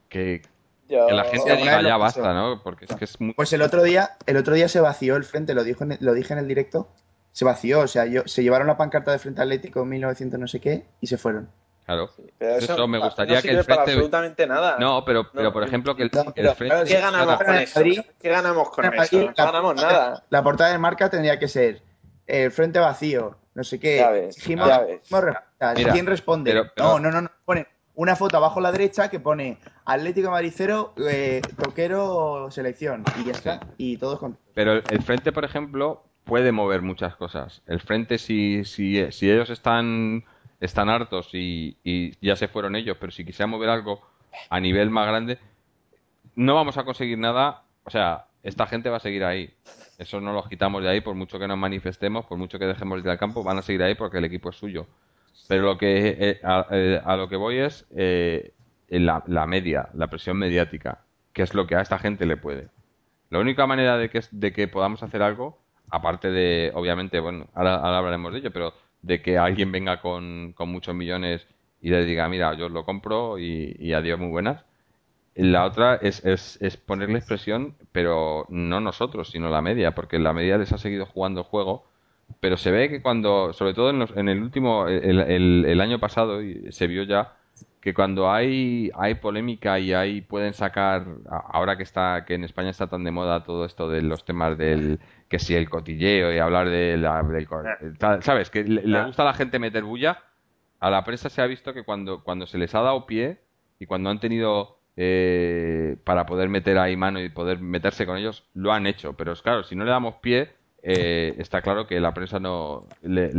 Que, la gente diga ya basta, ¿no? Porque es que es muy... Pues el otro día, el otro día se vació el frente, lo dijo, lo dije en el directo, se vació, o sea, yo, se llevaron la pancarta de Frente Atlético en 1900 no sé qué y se fueron. Claro. eso, me gustaría que el frente. Para absolutamente nada. No, pero, pero por ejemplo, que el, frente. ¿Qué ganamos con eso? ¿Qué ganamos con eso? No ganamos nada. La portada de marca tendría que ser el frente vacío, no sé qué. Ya ves, ¿Quién responde? no, no, no, no. Pone una foto abajo a la derecha que pone Atlético Maricero, eh, Toquero, selección. Y ya está. Y todos con. Pero el frente, por ejemplo, puede mover muchas cosas. El frente, si, si, si ellos están están hartos y, ya se fueron ellos, pero si quisiera mover algo a nivel más grande, no vamos a conseguir nada. O sea, esta gente va a seguir ahí. Eso no lo quitamos de ahí, por mucho que nos manifestemos, por mucho que dejemos de ir al campo, van a seguir ahí porque el equipo es suyo. Pero lo que eh, eh, a, lo que voy es eh, la, la, media, la presión mediática, que es lo que a esta gente le puede. La única manera de que, de que podamos hacer algo, aparte de, obviamente, bueno, ahora, ahora hablaremos de ello, pero de que alguien venga con, con muchos millones y le diga, mira, yo lo compro y, y adiós, muy buenas. La otra es, es, es, ponerle expresión, pero no nosotros, sino la media, porque la media les ha seguido jugando el juego, pero se ve que cuando, sobre todo en, en el último, el, el, el, año pasado, se vio ya que cuando hay, hay polémica y hay pueden sacar, ahora que está, que en España está tan de moda todo esto de los temas del, que si el cotilleo y hablar de la, del... ¿Sabes? Que le, gusta a la gente meter bulla. A la prensa se ha visto que cuando, cuando se les ha dado pie y cuando han tenido eh, para poder meter ahí mano y poder meterse con ellos, lo han hecho. Pero es claro, si no le damos pie, eh, está claro que la prensa no les,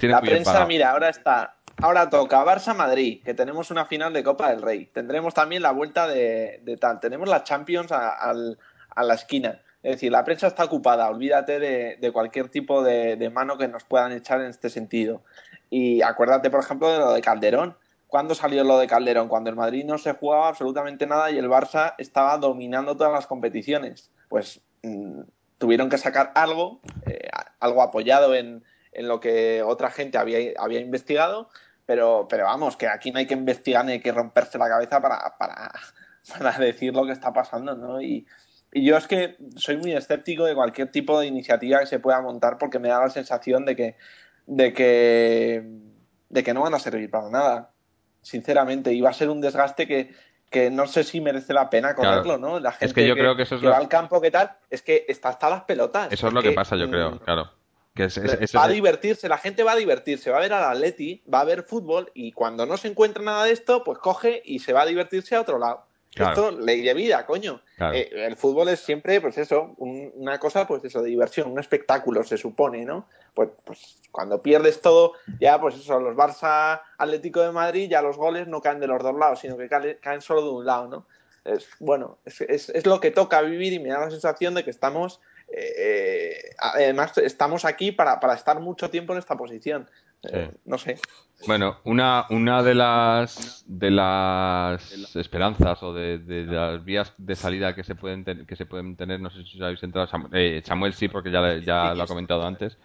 tiene La prensa, mira, ahora está. Ahora toca Barça-Madrid, que tenemos una final de Copa del Rey. Tendremos también la vuelta de, tal. Tenemos la Champions a la esquina. Es decir, la prensa está ocupada, olvídate de, cualquier tipo de, mano que nos puedan echar en este sentido. Y acuérdate, por ejemplo, de lo de Calderón. ¿Cuándo salió lo de Calderón? Cuando el Madrid no se jugaba absolutamente nada y el Barça estaba dominando todas las competiciones. Pues mm, tuvieron que sacar algo, eh, algo apoyado en, lo que otra gente había, había investigado, pero, pero vamos, que aquí no hay que investigar ni hay que romperse la cabeza para, para, para decir lo que está pasando, ¿no? Y, y yo es que soy muy escéptico de cualquier tipo de iniciativa que se pueda montar porque me da la sensación de que, de que, de que no van a servir para nada, sinceramente. Y va a ser un desgaste que, que no sé si merece la pena correrlo, ¿no? La gente es que yo creo que eso es va al campo, ¿qué tal? Es que está hasta las pelotas. Eso es, lo que, pasa, yo creo, mm, claro. Que va a divertirse, la gente va a divertirse, va a ver al Atleti, va a ver fútbol y cuando no se encuentra nada de esto, pues coge y se va a divertirse a otro lado. Esto ley de vida, coño. Eh, el fútbol es siempre, pues eso, una cosa, pues eso, de diversión, un espectáculo, se supone, ¿no? Pues, pues cuando pierdes todo, ya, pues eso, los Barça Atlético de Madrid, ya los goles no caen de los dos lados, sino que caen, solo de un lado, ¿no? Es, bueno, es, es, lo que toca vivir y me da la sensación de que estamos, eh, además, estamos aquí para, para estar mucho tiempo en esta posición. Eh, no sé. Bueno, una, una de las de las esperanzas o de, las vías de salida que se pueden que se pueden tener, no sé si os habéis entrado, eh, Samuel sí, porque ya, ya lo ha comentado antes,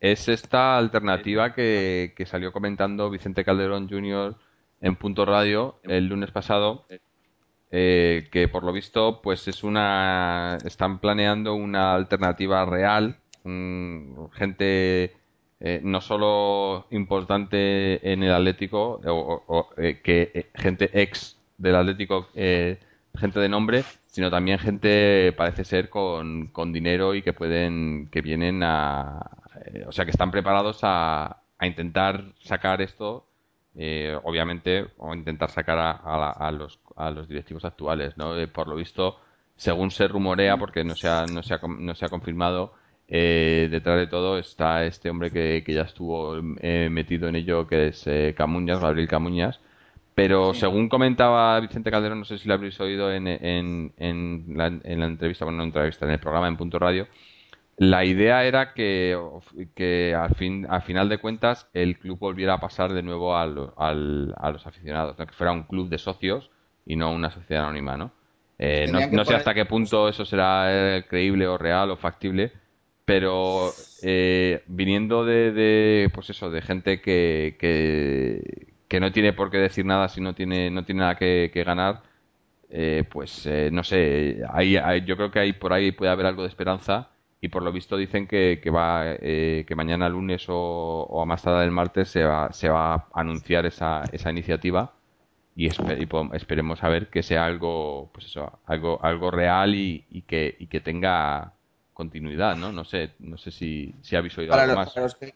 es esta alternativa que, que salió comentando Vicente Calderón Jr. en Punto Radio el lunes pasado, eh, que por lo visto pues es una están planeando una alternativa real, gente eh, no solo importante en el Atlético, o, eh, que eh, gente ex del Atlético, gente de nombre, sino también gente, parece ser, con, con dinero y que pueden, que vienen a, o sea, que están preparados a, a intentar sacar esto, obviamente, o intentar sacar a, a, los, a los directivos actuales, ¿no? por lo visto, según se rumorea, porque no se ha, no se ha, no se ha confirmado, eh, detrás de todo está este hombre que, ya estuvo eh, metido en ello, que es eh, Camuñas, Gabriel Camuñas. Pero según comentaba Vicente Calderón, no sé si lo habréis oído en, en, en, la, entrevista, bueno, no entrevista, en el programa en Punto Radio, la idea era que, que al, fin, al final de cuentas el club volviera a pasar de nuevo al, a los aficionados, que fuera un club de socios y no una sociedad anónima, ¿no? Eh, no, no sé hasta qué punto eso será creíble o real o factible, pero eh, viniendo de, pues eso de gente que, que, no tiene por qué decir nada si no tiene no tiene nada que, ganar eh, pues eh, no sé hay, yo creo que hay por ahí puede haber algo de esperanza y por lo visto dicen que, que va que mañana lunes o, a más tarde el martes se va se va a anunciar esa, esa iniciativa y, esperemos a ver que sea algo pues eso algo algo real y, y que y que tenga continuidad, ¿no? No sé, no sé si, si habéis oído algo más. Para los, que,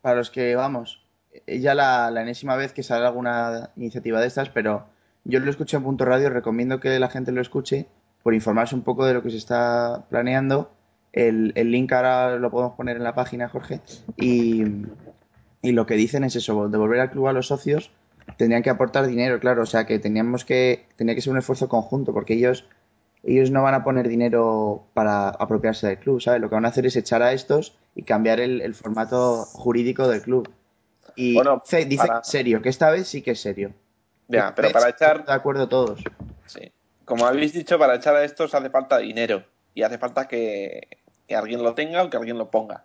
para los que, vamos, ya la, la, enésima vez que sale alguna iniciativa de estas, pero yo lo escuché en Punto Radio, recomiendo que la gente lo escuche por informarse un poco de lo que se está planeando. El, el link ahora lo podemos poner en la página, Jorge, y, y lo que dicen es eso, devolver al club a los socios tendrían que aportar dinero, claro, o sea que teníamos que, tenía que ser un esfuerzo conjunto, porque ellos ellos no van a poner dinero para apropiarse del club, ¿sabes? Lo que van a hacer es echar a estos y cambiar el, formato jurídico del club. Y bueno, dice serio, que esta vez sí que es serio. Ya, pero para echar... De acuerdo todos. Sí. Como habéis dicho, para echar a estos hace falta dinero y hace falta que, alguien lo tenga o que alguien lo ponga.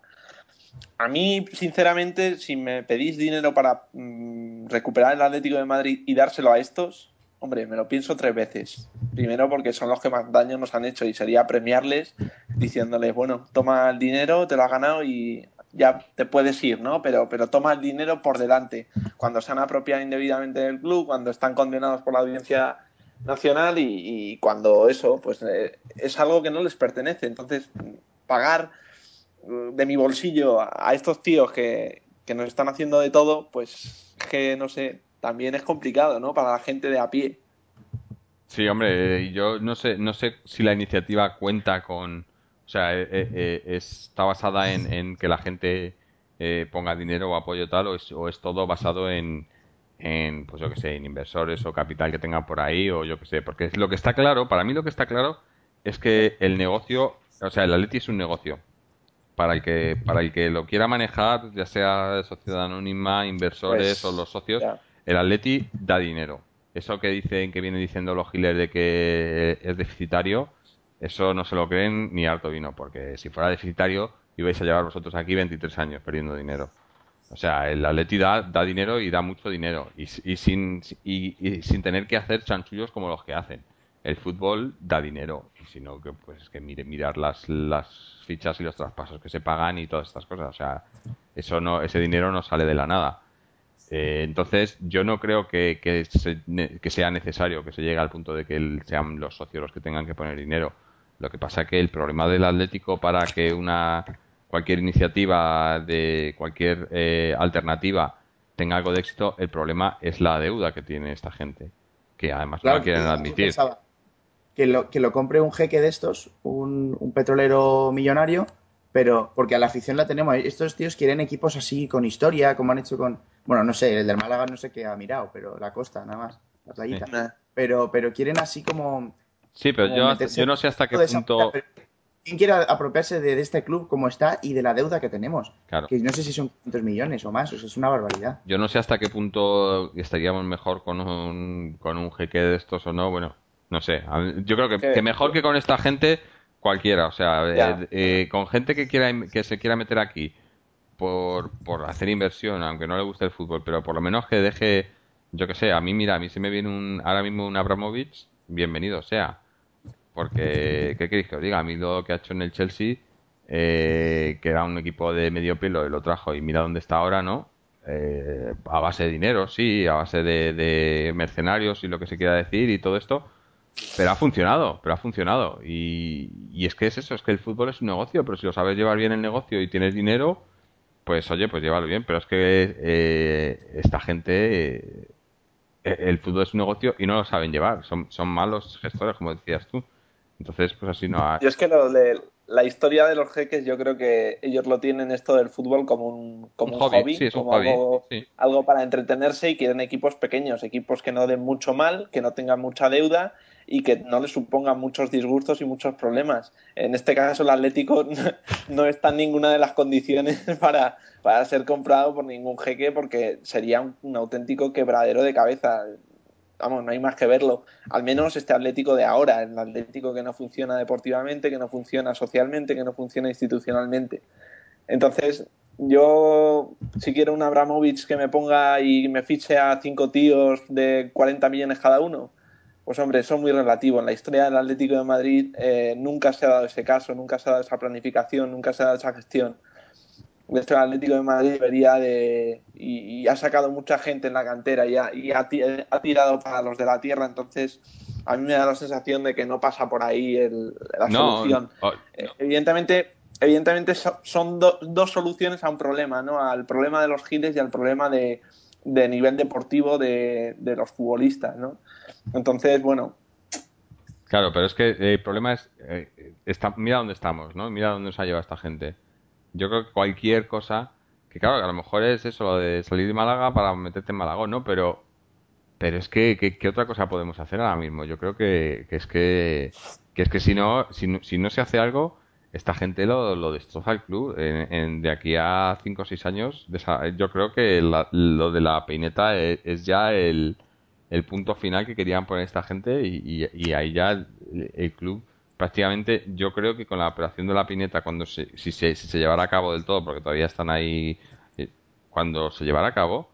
A mí, sinceramente, si me pedís dinero para mm, recuperar el Atlético de Madrid y dárselo a estos, Hombre, me lo pienso tres veces. Primero porque son los que más daño nos han hecho y sería premiarles diciéndoles, bueno, toma el dinero, te lo has ganado y ya te puedes ir, ¿no? Pero, pero toma el dinero por delante. Cuando se han apropiado indebidamente del club, cuando están condenados por la audiencia nacional y, cuando eso, pues eh, es algo que no les pertenece. Entonces, pagar eh, de mi bolsillo a, estos tíos que, que nos están haciendo de todo, pues que no sé, también es complicado, ¿no? Para la gente de a pie. Sí, hombre, yo no sé, no sé si la iniciativa cuenta con, o sea, eh, eh, eh, está basada en, que la gente ponga dinero o apoyo tal, o es, todo basado en, en, pues yo que sé, en inversores o capital que tengan por ahí, o yo que sé, porque lo que está claro, para mí lo que está claro es que el negocio, o sea, el Atleti es un negocio. Para el que, para el que lo quiera manejar, ya sea sociedad anónima, inversores pues, o los socios, el Atleti da dinero. Eso que dicen, que vienen diciendo los giles de que es deficitario, eso no se lo creen ni harto vino, porque si fuera deficitario ibais a llevar vosotros aquí 23 años perdiendo dinero. O sea, el Atleti da, dinero y da mucho dinero y, sin, y, sin tener que hacer chanchullos como los que hacen. El fútbol da dinero, sino que pues que mire, mirar las, las fichas y los traspasos que se pagan y todas estas cosas. O sea, eso no, ese dinero no sale de la nada. Eh, entonces, yo no creo que, sea necesario que se llegue al punto de que sean los socios los que tengan que poner dinero. Lo que pasa es que el problema del Atlético para que una cualquier iniciativa de cualquier eh, alternativa tenga algo de éxito, el problema es la deuda que tiene esta gente, que además no la quieren admitir. que lo, que lo compre un jeque de estos, un, un petrolero millonario, pero porque a la afición la tenemos. Estos tíos quieren equipos así con historia, como han hecho con. Bueno, no sé, el del Málaga no sé qué ha mirado, pero la costa, nada más, la playita. Pero, pero quieren así como. Sí, pero como yo, yo no sé hasta qué esa punto. pero ¿Quién quiere apropiarse de, de este club como está y de la deuda que tenemos? Claro. Que no sé si son 500 millones o más, o sea, es una barbaridad. Yo no sé hasta qué punto estaríamos mejor con un, con un jeque de estos o no. Bueno, no sé. Yo creo que, Que- mejor que con esta gente, cualquiera. O sea, eh, eh, con gente que quiera que se quiera meter aquí por, por hacer inversión, aunque no le guste el fútbol, pero por lo menos que deje, yo que sé, a mí, mira, a mí se me viene un, ahora mismo un Abramovich, bienvenido sea. Porque, ¿qué queréis que os diga? A mí lo que ha hecho en el Chelsea, eh, que era un equipo de medio pelo, y lo trajo y mira dónde está ahora, ¿no? Eh, a base de dinero, sí, a base de, mercenarios y lo que se quiera decir y todo esto. Pero ha funcionado, pero ha funcionado. Y, y es que es eso, es que el fútbol es un negocio, pero si lo sabes llevar bien el negocio y tienes dinero, pues oye, pues llévalo bien. Pero es que eh, esta gente, eh, el fútbol es un negocio y no lo saben llevar. Son, son malos gestores, como decías tú. Entonces, pues así no ha... Yo es que lo de la historia de los jeques, yo creo que ellos lo tienen esto del fútbol como un, como Un hobby, hobby, sí, es un como hobby, algo, sí. algo para entretenerse y quieren equipos pequeños, equipos que no den mucho mal, que no tengan mucha deuda y que no les supongan muchos disgustos y muchos problemas. En este caso, el Atlético no está en ninguna de las condiciones para, para ser comprado por ningún jeque porque sería un, un auténtico quebradero de cabeza vamos, no hay más que verlo. Al menos este Atlético de ahora, el Atlético que no funciona deportivamente, que no funciona socialmente, que no funciona institucionalmente. Entonces, yo, si quiero un Abramovich que me ponga y me fiche a cinco tíos de 40 millones cada uno, pues hombre, eso es muy relativo. En la historia del Atlético de Madrid eh, nunca se ha dado ese caso, nunca se ha dado esa planificación, nunca se ha dado esa gestión. De hecho, el Atlético de Madrid debería de. Y, y ha sacado mucha gente en la cantera y, ha, y ha, ti- ha tirado para los de la tierra. Entonces, a mí me da la sensación de que no pasa por ahí el- la No, solución. o- Eh, Evidentemente, evidentemente so- son do- dos soluciones a un problema, ¿no? Al problema de los giles y al problema de, de nivel deportivo de, de los futbolistas, ¿no? Entonces, bueno, Claro, pero es que el problema es, eh, está, mira dónde estamos, ¿no? Mira dónde nos ha llevado esta gente. Yo creo que cualquier cosa, que claro, que a lo mejor es eso, lo de salir de Málaga para meterte en Málaga, ¿no? Pero, pero es que, que- ¿qué otra cosa podemos hacer ahora mismo? Yo creo que, que es que, que es que si no, si no, si no se hace algo, esta gente lo, lo destroza el club. En, de aquí a 5 o 6 años, yo creo que la- lo de la peineta es, es ya el, el punto final que querían poner esta gente y, y- ahí ya el club prácticamente yo creo que con la operación de la pineta cuando se, si, se, se llevara a cabo del todo porque todavía están ahí eh, cuando se llevara a cabo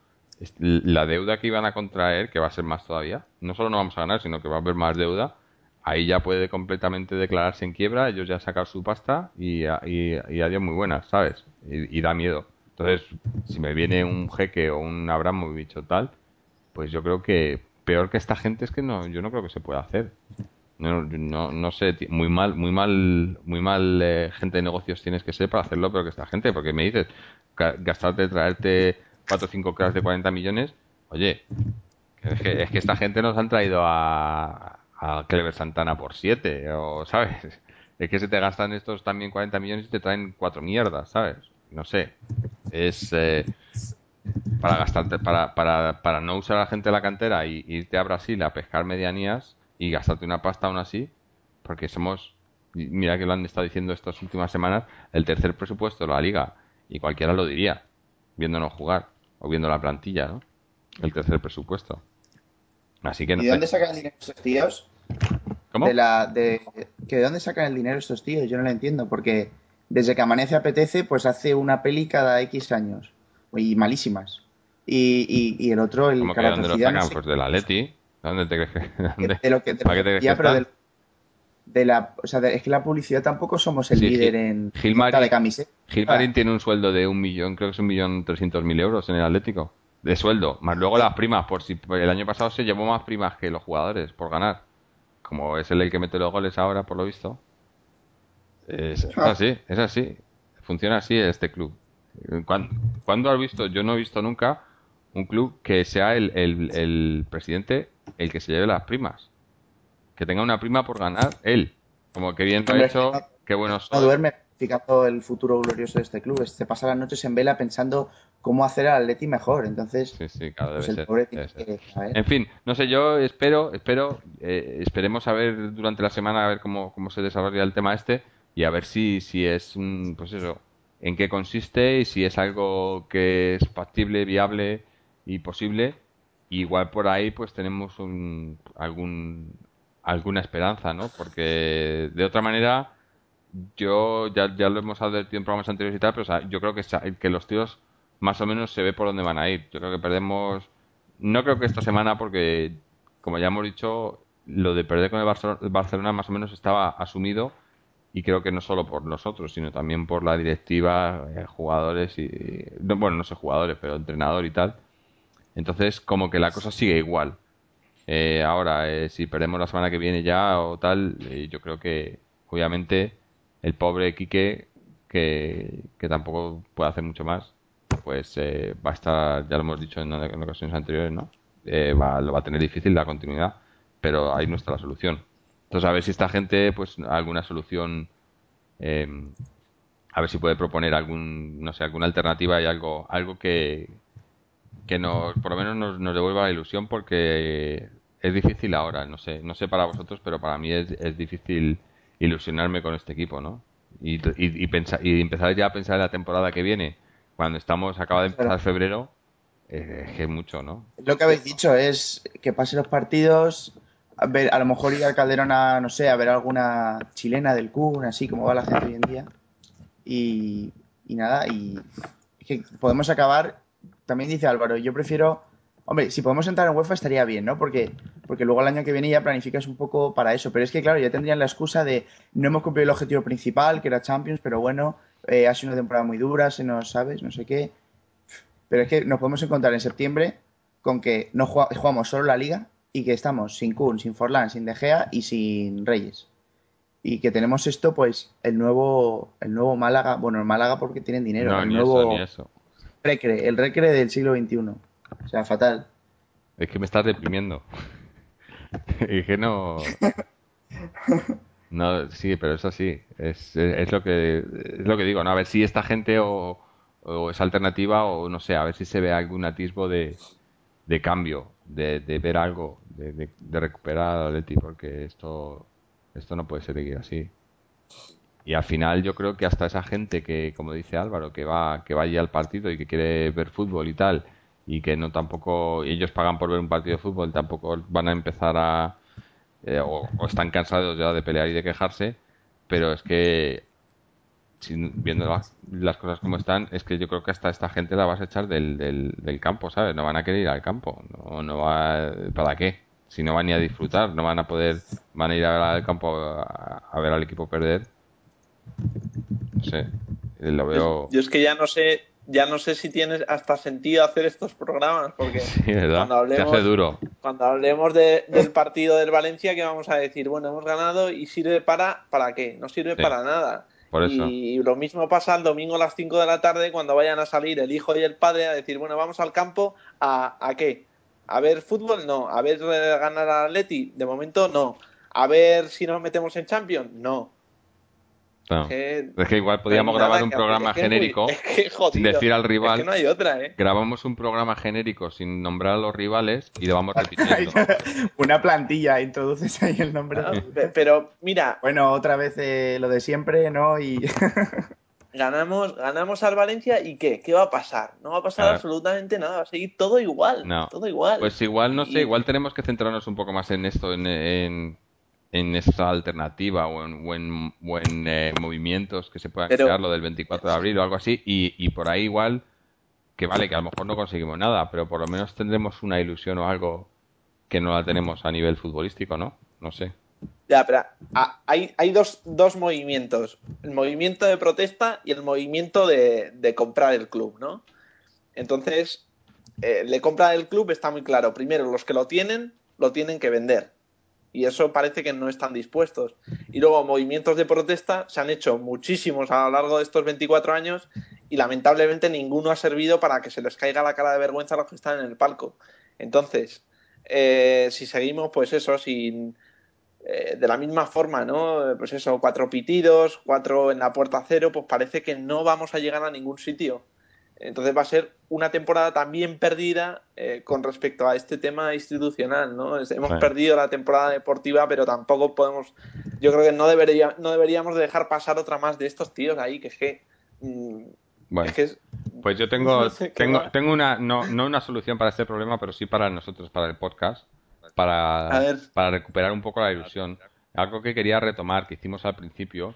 la deuda que iban a contraer que va a ser más todavía no solo no vamos a ganar sino que va a haber más deuda ahí ya puede completamente declararse en quiebra ellos ya sacar su pasta y, y, y adiós muy buenas sabes y, da miedo entonces si me viene un jeque o un Abramovich o tal pues yo creo que peor que esta gente es que no, yo no creo que se pueda hacer. No, no, no sé, muy mal, muy mal, muy mal eh, gente de negocios tienes que ser para hacerlo peor que esta gente, porque me dices, ga- gastarte, traerte cuatro o cinco cracks de 40 millones, oye, es que, es que esta gente nos han traído a, a Clever Santana por 7, o, ¿sabes? Es que se te gastan estos también 40 millones y te traen cuatro mierdas, ¿sabes? No sé. Es, eh, para gastarte, para, para, para no usar a la gente de la cantera y irte a Brasil a pescar medianías y gastarte una pasta aún así, porque somos, mira que lo han estado diciendo estas últimas semanas, el tercer presupuesto de la liga, y cualquiera lo diría, viéndonos jugar, o viendo la plantilla, ¿no? El tercer presupuesto. Así que no ¿Y de dónde sacan el dinero estos tíos? ¿Cómo? De la, de, que ¿De dónde sacan el dinero estos tíos? Yo no lo entiendo, porque desde que amanece apetece, pues hace una peli cada X años. Y malísimas. Y, y, y el otro, el ¿Cómo que dónde lo no sé Pues del Atleti. ¿Dónde te crees que.? dónde? de lo que, ¿Para qué te que- crees ya, que pero están? del- de la, o sea, de- es que la publicidad tampoco somos el Sí, líder Gil- en venta de camiseta. Gilmarín tiene un sueldo de un millón, creo que es un millón trescientos mil euros en el Atlético. De sueldo, más luego las primas, por si por el año pasado se llevó más primas que los jugadores por ganar. Como es el que mete los goles ahora, por lo visto. Es, es así, es así. Funciona así este club. ¿Cuándo, cuándo has visto? Yo no he visto nunca un club que sea el, el- el presidente el que se lleve las primas. que tenga una prima por ganar él. Como que bien lo ha Hombre, hecho, no- qué bueno No duerme fijando el futuro glorioso de este club. Se pasa las noches en vela pensando cómo hacer al Atleti mejor. Entonces, Sí, sí, claro, pues debe el ser. pobre debe tiene ser. que saber. En fin, no sé, yo espero, espero, eh, esperemos a ver durante la semana a ver cómo, cómo se desarrolla el tema este y a ver si, si es, un- pues eso, en qué consiste y si es algo que es factible, viable y posible. Igual por ahí pues tenemos un, algún, alguna esperanza, ¿no? Porque de otra manera yo ya, ya lo hemos advertido en programas anteriores y tal, pero o sea, yo creo que, que los tiros más o menos se ve por dónde van a ir. Yo creo que perdemos, no creo que esta semana, porque como ya hemos dicho, lo de perder con el Barce- el Barcelona más o menos estaba asumido y creo que no solo por nosotros, sino también por la directiva, eh, jugadores y, no, bueno, no sé jugadores, pero entrenador y tal. Entonces, como que la cosa sigue igual. Eh, ahora, eh, si perdemos la semana que viene ya o tal, eh, yo creo que obviamente el pobre Quique, que, que tampoco puede hacer mucho más, pues eh, va a estar, ya lo hemos dicho en, en ocasiones anteriores, ¿no? Eh, va, lo va a tener difícil la continuidad, pero ahí no está la solución. Entonces, a ver si esta gente, pues, alguna solución, a ver si puede proponer algún, no sé, alguna alternativa y algo, algo que, que nos, por lo menos nos, nos devuelva la ilusión porque es difícil ahora, no sé, no sé para vosotros, pero para mí es, es difícil ilusionarme con este equipo, ¿no? Y, y, y, pensar, y empezar ya a pensar en la temporada que viene, cuando estamos, acaba de empezar febrero, eh, es que es mucho, ¿no? Lo que habéis dicho es que pasen los partidos, a, ver, a lo mejor ir al Calderón a, no sé, a ver alguna chilena del Kun, así como va la gente hoy en día. Y, y nada, y es que podemos acabar, también dice Álvaro, yo prefiero, hombre, si podemos entrar en UEFA estaría bien, ¿no? Porque, porque luego el año que viene ya planificas un poco para eso, pero es que claro, ya tendrían la excusa de no hemos cumplido el objetivo principal, que era Champions, pero bueno, eh, ha sido una temporada muy dura, se nos, ¿sabes? No sé qué. Pero es que nos podemos encontrar en septiembre con que no jugamos, jugamos solo la liga y que estamos sin Kun, sin Forlán, sin De Gea y sin Reyes. Y que tenemos esto, pues, el nuevo, el nuevo Málaga, bueno, el Málaga porque tienen dinero, No, el ni nuevo eso, ni eso. Recre, el Recre del siglo XXI. O sea, fatal. Es que me estás deprimiendo. es que no. No, sí, pero eso sí. Es, es lo que es lo que digo, ¿no? A ver si esta gente o, o es alternativa o no sé, a ver si se ve algún atisbo de, de cambio, de, de ver algo, de, de, de recuperar al Atleti, porque esto, esto no puede seguir así. Y al final yo creo que hasta esa gente que, como dice Álvaro, que va, que va allí al partido y que quiere ver fútbol y tal, y que no tampoco, ellos pagan por ver un partido de fútbol, tampoco van a empezar a, eh, o, están cansados ya de pelear y de quejarse, pero es que sin- viendo las, las cosas como están, es que yo creo que hasta esta gente la vas a echar del, del, campo, ¿sabes? No van a querer ir al campo, no, no va, ¿para qué? Si no van ni a disfrutar, no van a poder, van a ir al campo a ver al equipo perder. Sé, lo veo... Yo es que ya no sé, ya no sé si tienes hasta sentido hacer estos programas, porque Sí, cuando hablemos, hace duro. cuando hablemos de- del partido del Valencia, que vamos a decir, bueno, hemos ganado y sirve para, ¿para qué? No sirve Sí. para nada. Por eso. Y lo mismo pasa el domingo a las 5 de la tarde cuando vayan a salir el hijo y el padre a decir, bueno, vamos al campo, ¿a, a qué? ¿A ver fútbol? No. ¿A ver ganar al Atleti? De momento no. ¿A ver si nos metemos en Champions? No. Que- Es que igual podíamos no grabar un programa que genérico es que, jodido. sin decir al rival. Es que no hay otra, ¿eh? grabamos un programa genérico sin nombrar a los rivales y lo vamos repitiendo. Una plantilla, introduces ahí el nombre. ¿no? Pe- Pero mira, Bueno, otra vez eh, lo de siempre, ¿no? Y ganamos, ganamos al Valencia y ¿qué? ¿Qué va a pasar? No va a pasar absolutamente nada, va a seguir todo igual. No. Todo igual. Pues igual, no sé, igual tenemos que centrarnos un poco más en esto, en, en, en esta alternativa o en, o en- o en, eh, movimientos que se puedan Pero- crear, lo del 24 de abril o algo así, y, y por ahí igual, que vale, que a lo mejor no conseguimos nada, pero por lo menos tendremos una ilusión o algo que no la tenemos a nivel futbolístico, ¿no? No sé. Ya, pero ah, hay, hay dos, dos movimientos. El movimiento de protesta y el movimiento de, de comprar el club, ¿no? Entonces, eh, el de compra del club está muy claro. Primero, los que lo tienen, lo tienen que vender. Y eso parece que no están dispuestos. Y luego, movimientos de protesta se han hecho muchísimos a lo largo de estos 24 años y lamentablemente ninguno ha servido para que se les caiga la cara de vergüenza a los que están en el palco. Entonces, eh, si seguimos, pues eso, sin, eh, de la misma forma, ¿no? Pues eso, cuatro pitidos, cuatro en la puerta cero, pues parece que no vamos a llegar a ningún sitio. Entonces va a ser una temporada también perdida eh, con respecto a este tema institucional, ¿no? hemos perdido la temporada deportiva, pero tampoco podemos, yo creo que no debería, no deberíamos de dejar pasar otra más de estos tíos ahí, que es que, mm, bueno, pues yo tengo, tengo, tengo una, no, no una solución para este problema, pero sí para nosotros, para el podcast, para, para recuperar un poco la ilusión. Algo que quería retomar, que hicimos al principio,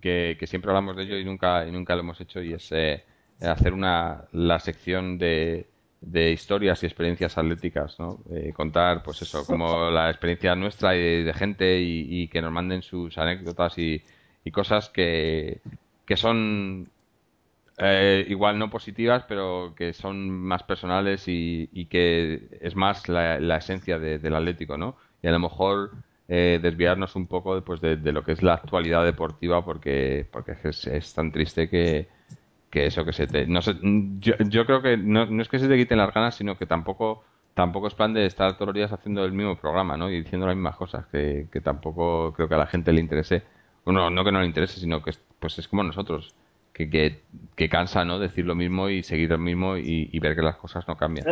que, que siempre hablamos de ello y nunca, y nunca lo hemos hecho, y es eh, hacer una, la sección de, de historias y experiencias atléticas, ¿no? Eh, contar, pues eso, como la experiencia nuestra y de gente y, que nos manden sus anécdotas y, y cosas que, que son eh, igual no positivas, pero que son más personales y, y que es más la, la esencia del Atlético, ¿no? Y a lo mejor eh, desviarnos un poco pues, de, de, lo que es la actualidad deportiva porque, porque es, es tan triste que, que eso que se te no sé, yo, yo creo que no, no, es que se te quiten las ganas sino que tampoco tampoco es plan de estar todos los días haciendo el mismo programa no y diciendo las mismas cosas que, que tampoco creo que a la gente le interese bueno no que no le interese sino que pues es como nosotros que, que, que cansa no decir lo mismo y seguir lo mismo y, y ver que las cosas no cambian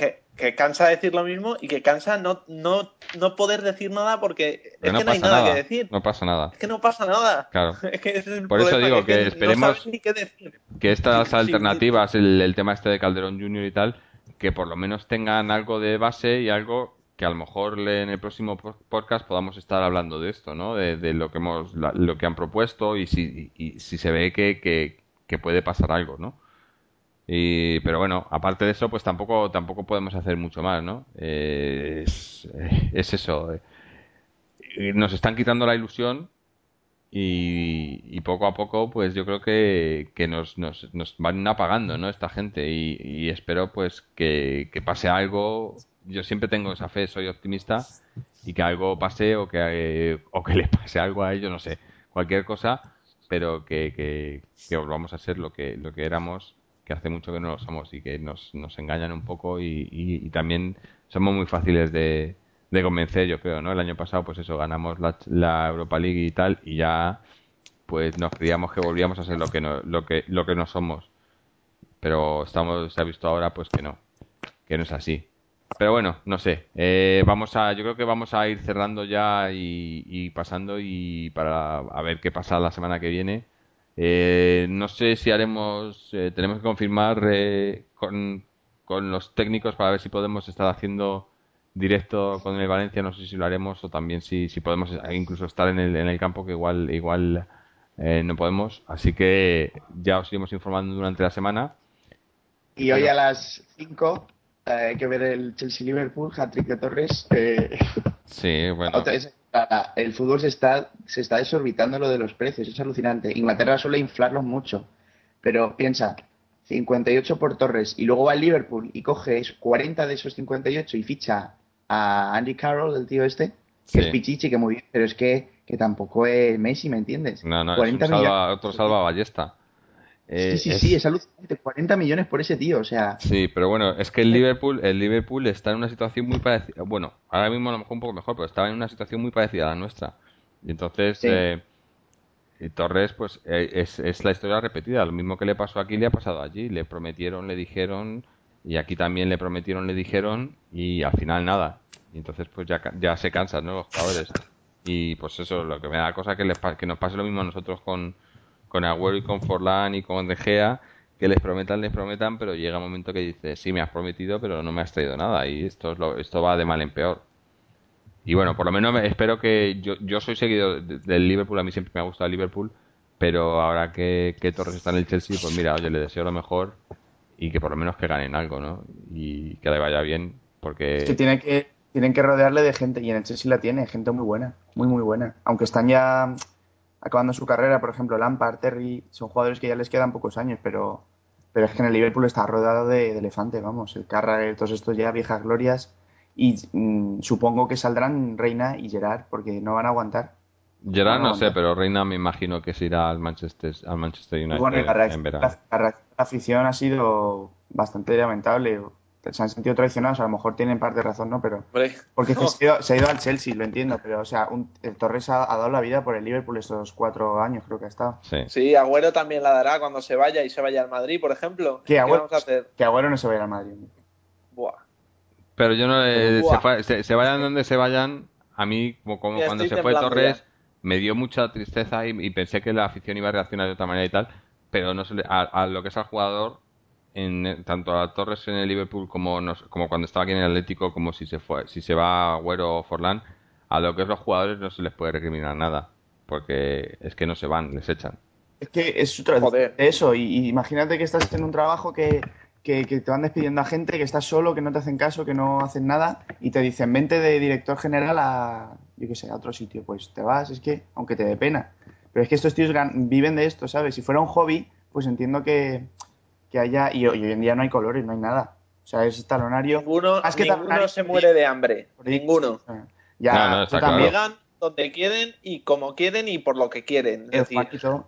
que, que, cansa decir lo mismo y que cansa no, no, no poder decir nada porque es no que no hay nada, nada, que decir. No pasa nada. Es que no pasa nada. Claro. Es que es el Por eso digo que, que esperemos no qué decir. que estas Sí, sí, alternativas, el, el tema este de Calderón Junior y tal, que por lo menos tengan algo de base y algo que a lo mejor en el próximo po- podcast podamos estar hablando de esto, ¿no? De, de lo que hemos, la- lo que han propuesto y si, y, y si se ve que, que, que puede pasar algo, ¿no? Y, pero bueno, aparte de eso, pues tampoco, tampoco podemos hacer mucho más, ¿no? Eh, es, es eso. eh. Nos están quitando la ilusión y, y poco a poco, pues yo creo que, que nos, nos, nos van apagando, ¿no? Esta gente y, espero pues que, que pase algo. Yo siempre tengo esa fe, soy optimista y que algo pase o que, o que le pase algo a ellos, no sé, cualquier cosa, pero que, que, que volvamos a ser lo que, lo que éramos, que hace mucho que no lo somos y que nos, nos engañan un poco y, y, también somos muy fáciles de, de convencer, yo creo, ¿no? El año pasado, pues eso, ganamos la, la Europa League y tal, y ya, pues nos creíamos que volvíamos a ser lo que no, lo que, lo que no somos. Pero estamos, se ha visto ahora, pues que no, que no es así. Pero bueno, no sé, eh, vamos a, yo creo que vamos a ir cerrando ya y, y pasando y para a ver qué pasa la semana que viene. Eh, no sé si haremos, eh, tenemos que confirmar eh, con, con los técnicos para ver si podemos estar haciendo directo con el Valencia, no sé si lo haremos o también si, si podemos incluso estar en el, en el campo, que igual, igual eh, no podemos. Así que ya os iremos informando durante la semana. Y hoy a las 5 eh, hay que ver el Chelsea-Liverpool, hat-trick de Torres. eh, Sí, bueno. otra vez, ah, el fútbol se está, se está desorbitando lo de los precios, es alucinante. Inglaterra suele inflarlos mucho, pero piensa, 58 por Torres y luego va el Liverpool y coge 40 de esos 58 y ficha a Andy Carroll, el tío este, que Sí. es pichichi, que muy bien, pero es que, que tampoco es Messi, ¿me entiendes? No, no, es 40 un salva- otro salva ballesta. Eh, Sí, sí, sí, es alucinante. 40 millones por ese tío, o sea, Sí, pero bueno, es que el Liverpool, el Liverpool está en una situación muy parecida. Bueno, ahora mismo a lo mejor un poco mejor, pero estaba en una situación muy parecida a la nuestra. Y entonces, Sí. eh, y Torres, pues eh, es, es la historia repetida. Lo mismo que le pasó aquí, le ha pasado allí. Le prometieron, le dijeron, y aquí también le prometieron, le dijeron, y al final nada. Y entonces, pues ya, ya se cansan, ¿no? Los jugadores. Y pues eso, lo que me da cosa que, les, que nos pase lo mismo a nosotros con, con Agüero y con Forlán y con De Gea, que les prometan, les prometan, pero llega un momento que dices, sí, me has prometido, pero no me has traído nada, y esto, es lo, esto va de mal en peor. Y bueno, por lo menos me- espero que yo, yo soy seguido de- del Liverpool, a mí siempre me ha gustado el Liverpool, pero ahora que, que Torres está en el Chelsea, pues mira, oye, le deseo lo mejor y que por lo menos que ganen algo, ¿no? Y que le vaya bien, porque... Es que, tiene que tienen que rodearle de gente y en el Chelsea la tiene, gente muy buena, muy muy buena. Aunque están ya acabando su carrera, por ejemplo, Lampard, Terry, son jugadores que ya les quedan pocos años, pero, pero es que en el Liverpool está rodeado de, de elefante, vamos, el Carragher, todos estos ya viejas glorias y mm, supongo que saldrán Reina y Gerard porque no van a aguantar. Gerard No, no sé, pero Reina me imagino que se irá al Manchester, al Manchester United bueno, en verano. la afición ha sido bastante lamentable. Se han sentido traicionados, a lo mejor tienen parte de razón, ¿no? Pero porque no. se, ha ido, se ha ido al Chelsea, lo entiendo, pero o sea, un- el Torres ha, ha dado la vida por el Liverpool estos cuatro años, creo que ha estado. Sí. Sí, Agüero también la dará cuando se vaya y se vaya al Madrid, por ejemplo. ¿Qué, Agüero? vamos a hacer? Que Agüero no se va a ir al Madrid. Buah. Pero yo no eh, Buah. se, fue- se- se vayan donde se vayan, a mí, como, cuando se fue Torres, ya. me dio mucha tristeza y, y pensé que la afición iba a reaccionar de otra manera y tal, pero no se le- a, a lo que es al jugador, en, tanto a Torres en el Liverpool como, nos- como cuando estaba aquí en el Atlético, como si se fue, si se va Agüero o Forlán, a lo que es los jugadores no se les puede recriminar nada, porque es que no se van, les echan. Es que es otra Joder. eso, y, y imagínate que estás en un trabajo que, que, que te van despidiendo a gente, que estás solo, que no te hacen caso, que no hacen nada, y te dicen, vente de director general a, yo qué sé, a otro sitio, pues te vas, es que, aunque te dé pena. Pero es que estos tíos gan- viven de esto, ¿sabes? Si fuera un hobby, pues entiendo que, que haya, y, hoy en día no hay colores, no hay nada. O sea, es talonario. Ninguno, Más que ninguno talonario, se muere de hambre. Ninguno. Ya, No, no, tú está claro. también. Llegan donde quieren y como quieren y por lo que quieren. Es El decir, Juanito,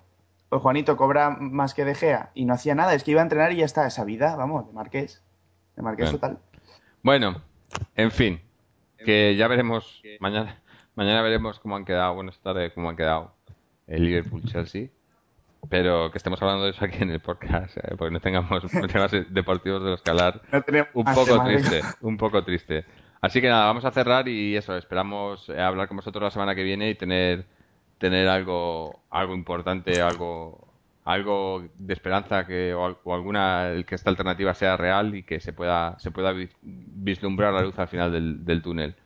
el Juanito cobra más que De Gea y no hacía nada, es que iba a entrenar y ya está, esa vida, vamos, de Marqués. De Marqués Bueno. total. Bueno, en fin, que ya veremos mañana. Mañana veremos cómo han quedado, bueno, esta tarde cómo han quedado el Liverpool-Chelsea. Pero que estemos hablando de eso aquí en el podcast, eh, porque no tengamos temas deportivos de los que hablar. No tenemos Un poco venga. triste, un poco triste. Así que nada, vamos a cerrar y eso, esperamos eh, hablar con vosotros la semana que viene y tener tener algo algo importante, algo algo de esperanza que o, o alguna que esta alternativa sea real y que se pueda se pueda vis- vislumbrar la luz al final del, del túnel.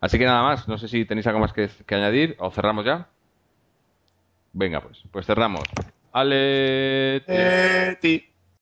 Así que nada más, no sé si tenéis algo más que, que añadir o cerramos ya. Venga, pues, pues cerramos. Ale. Eh, ti.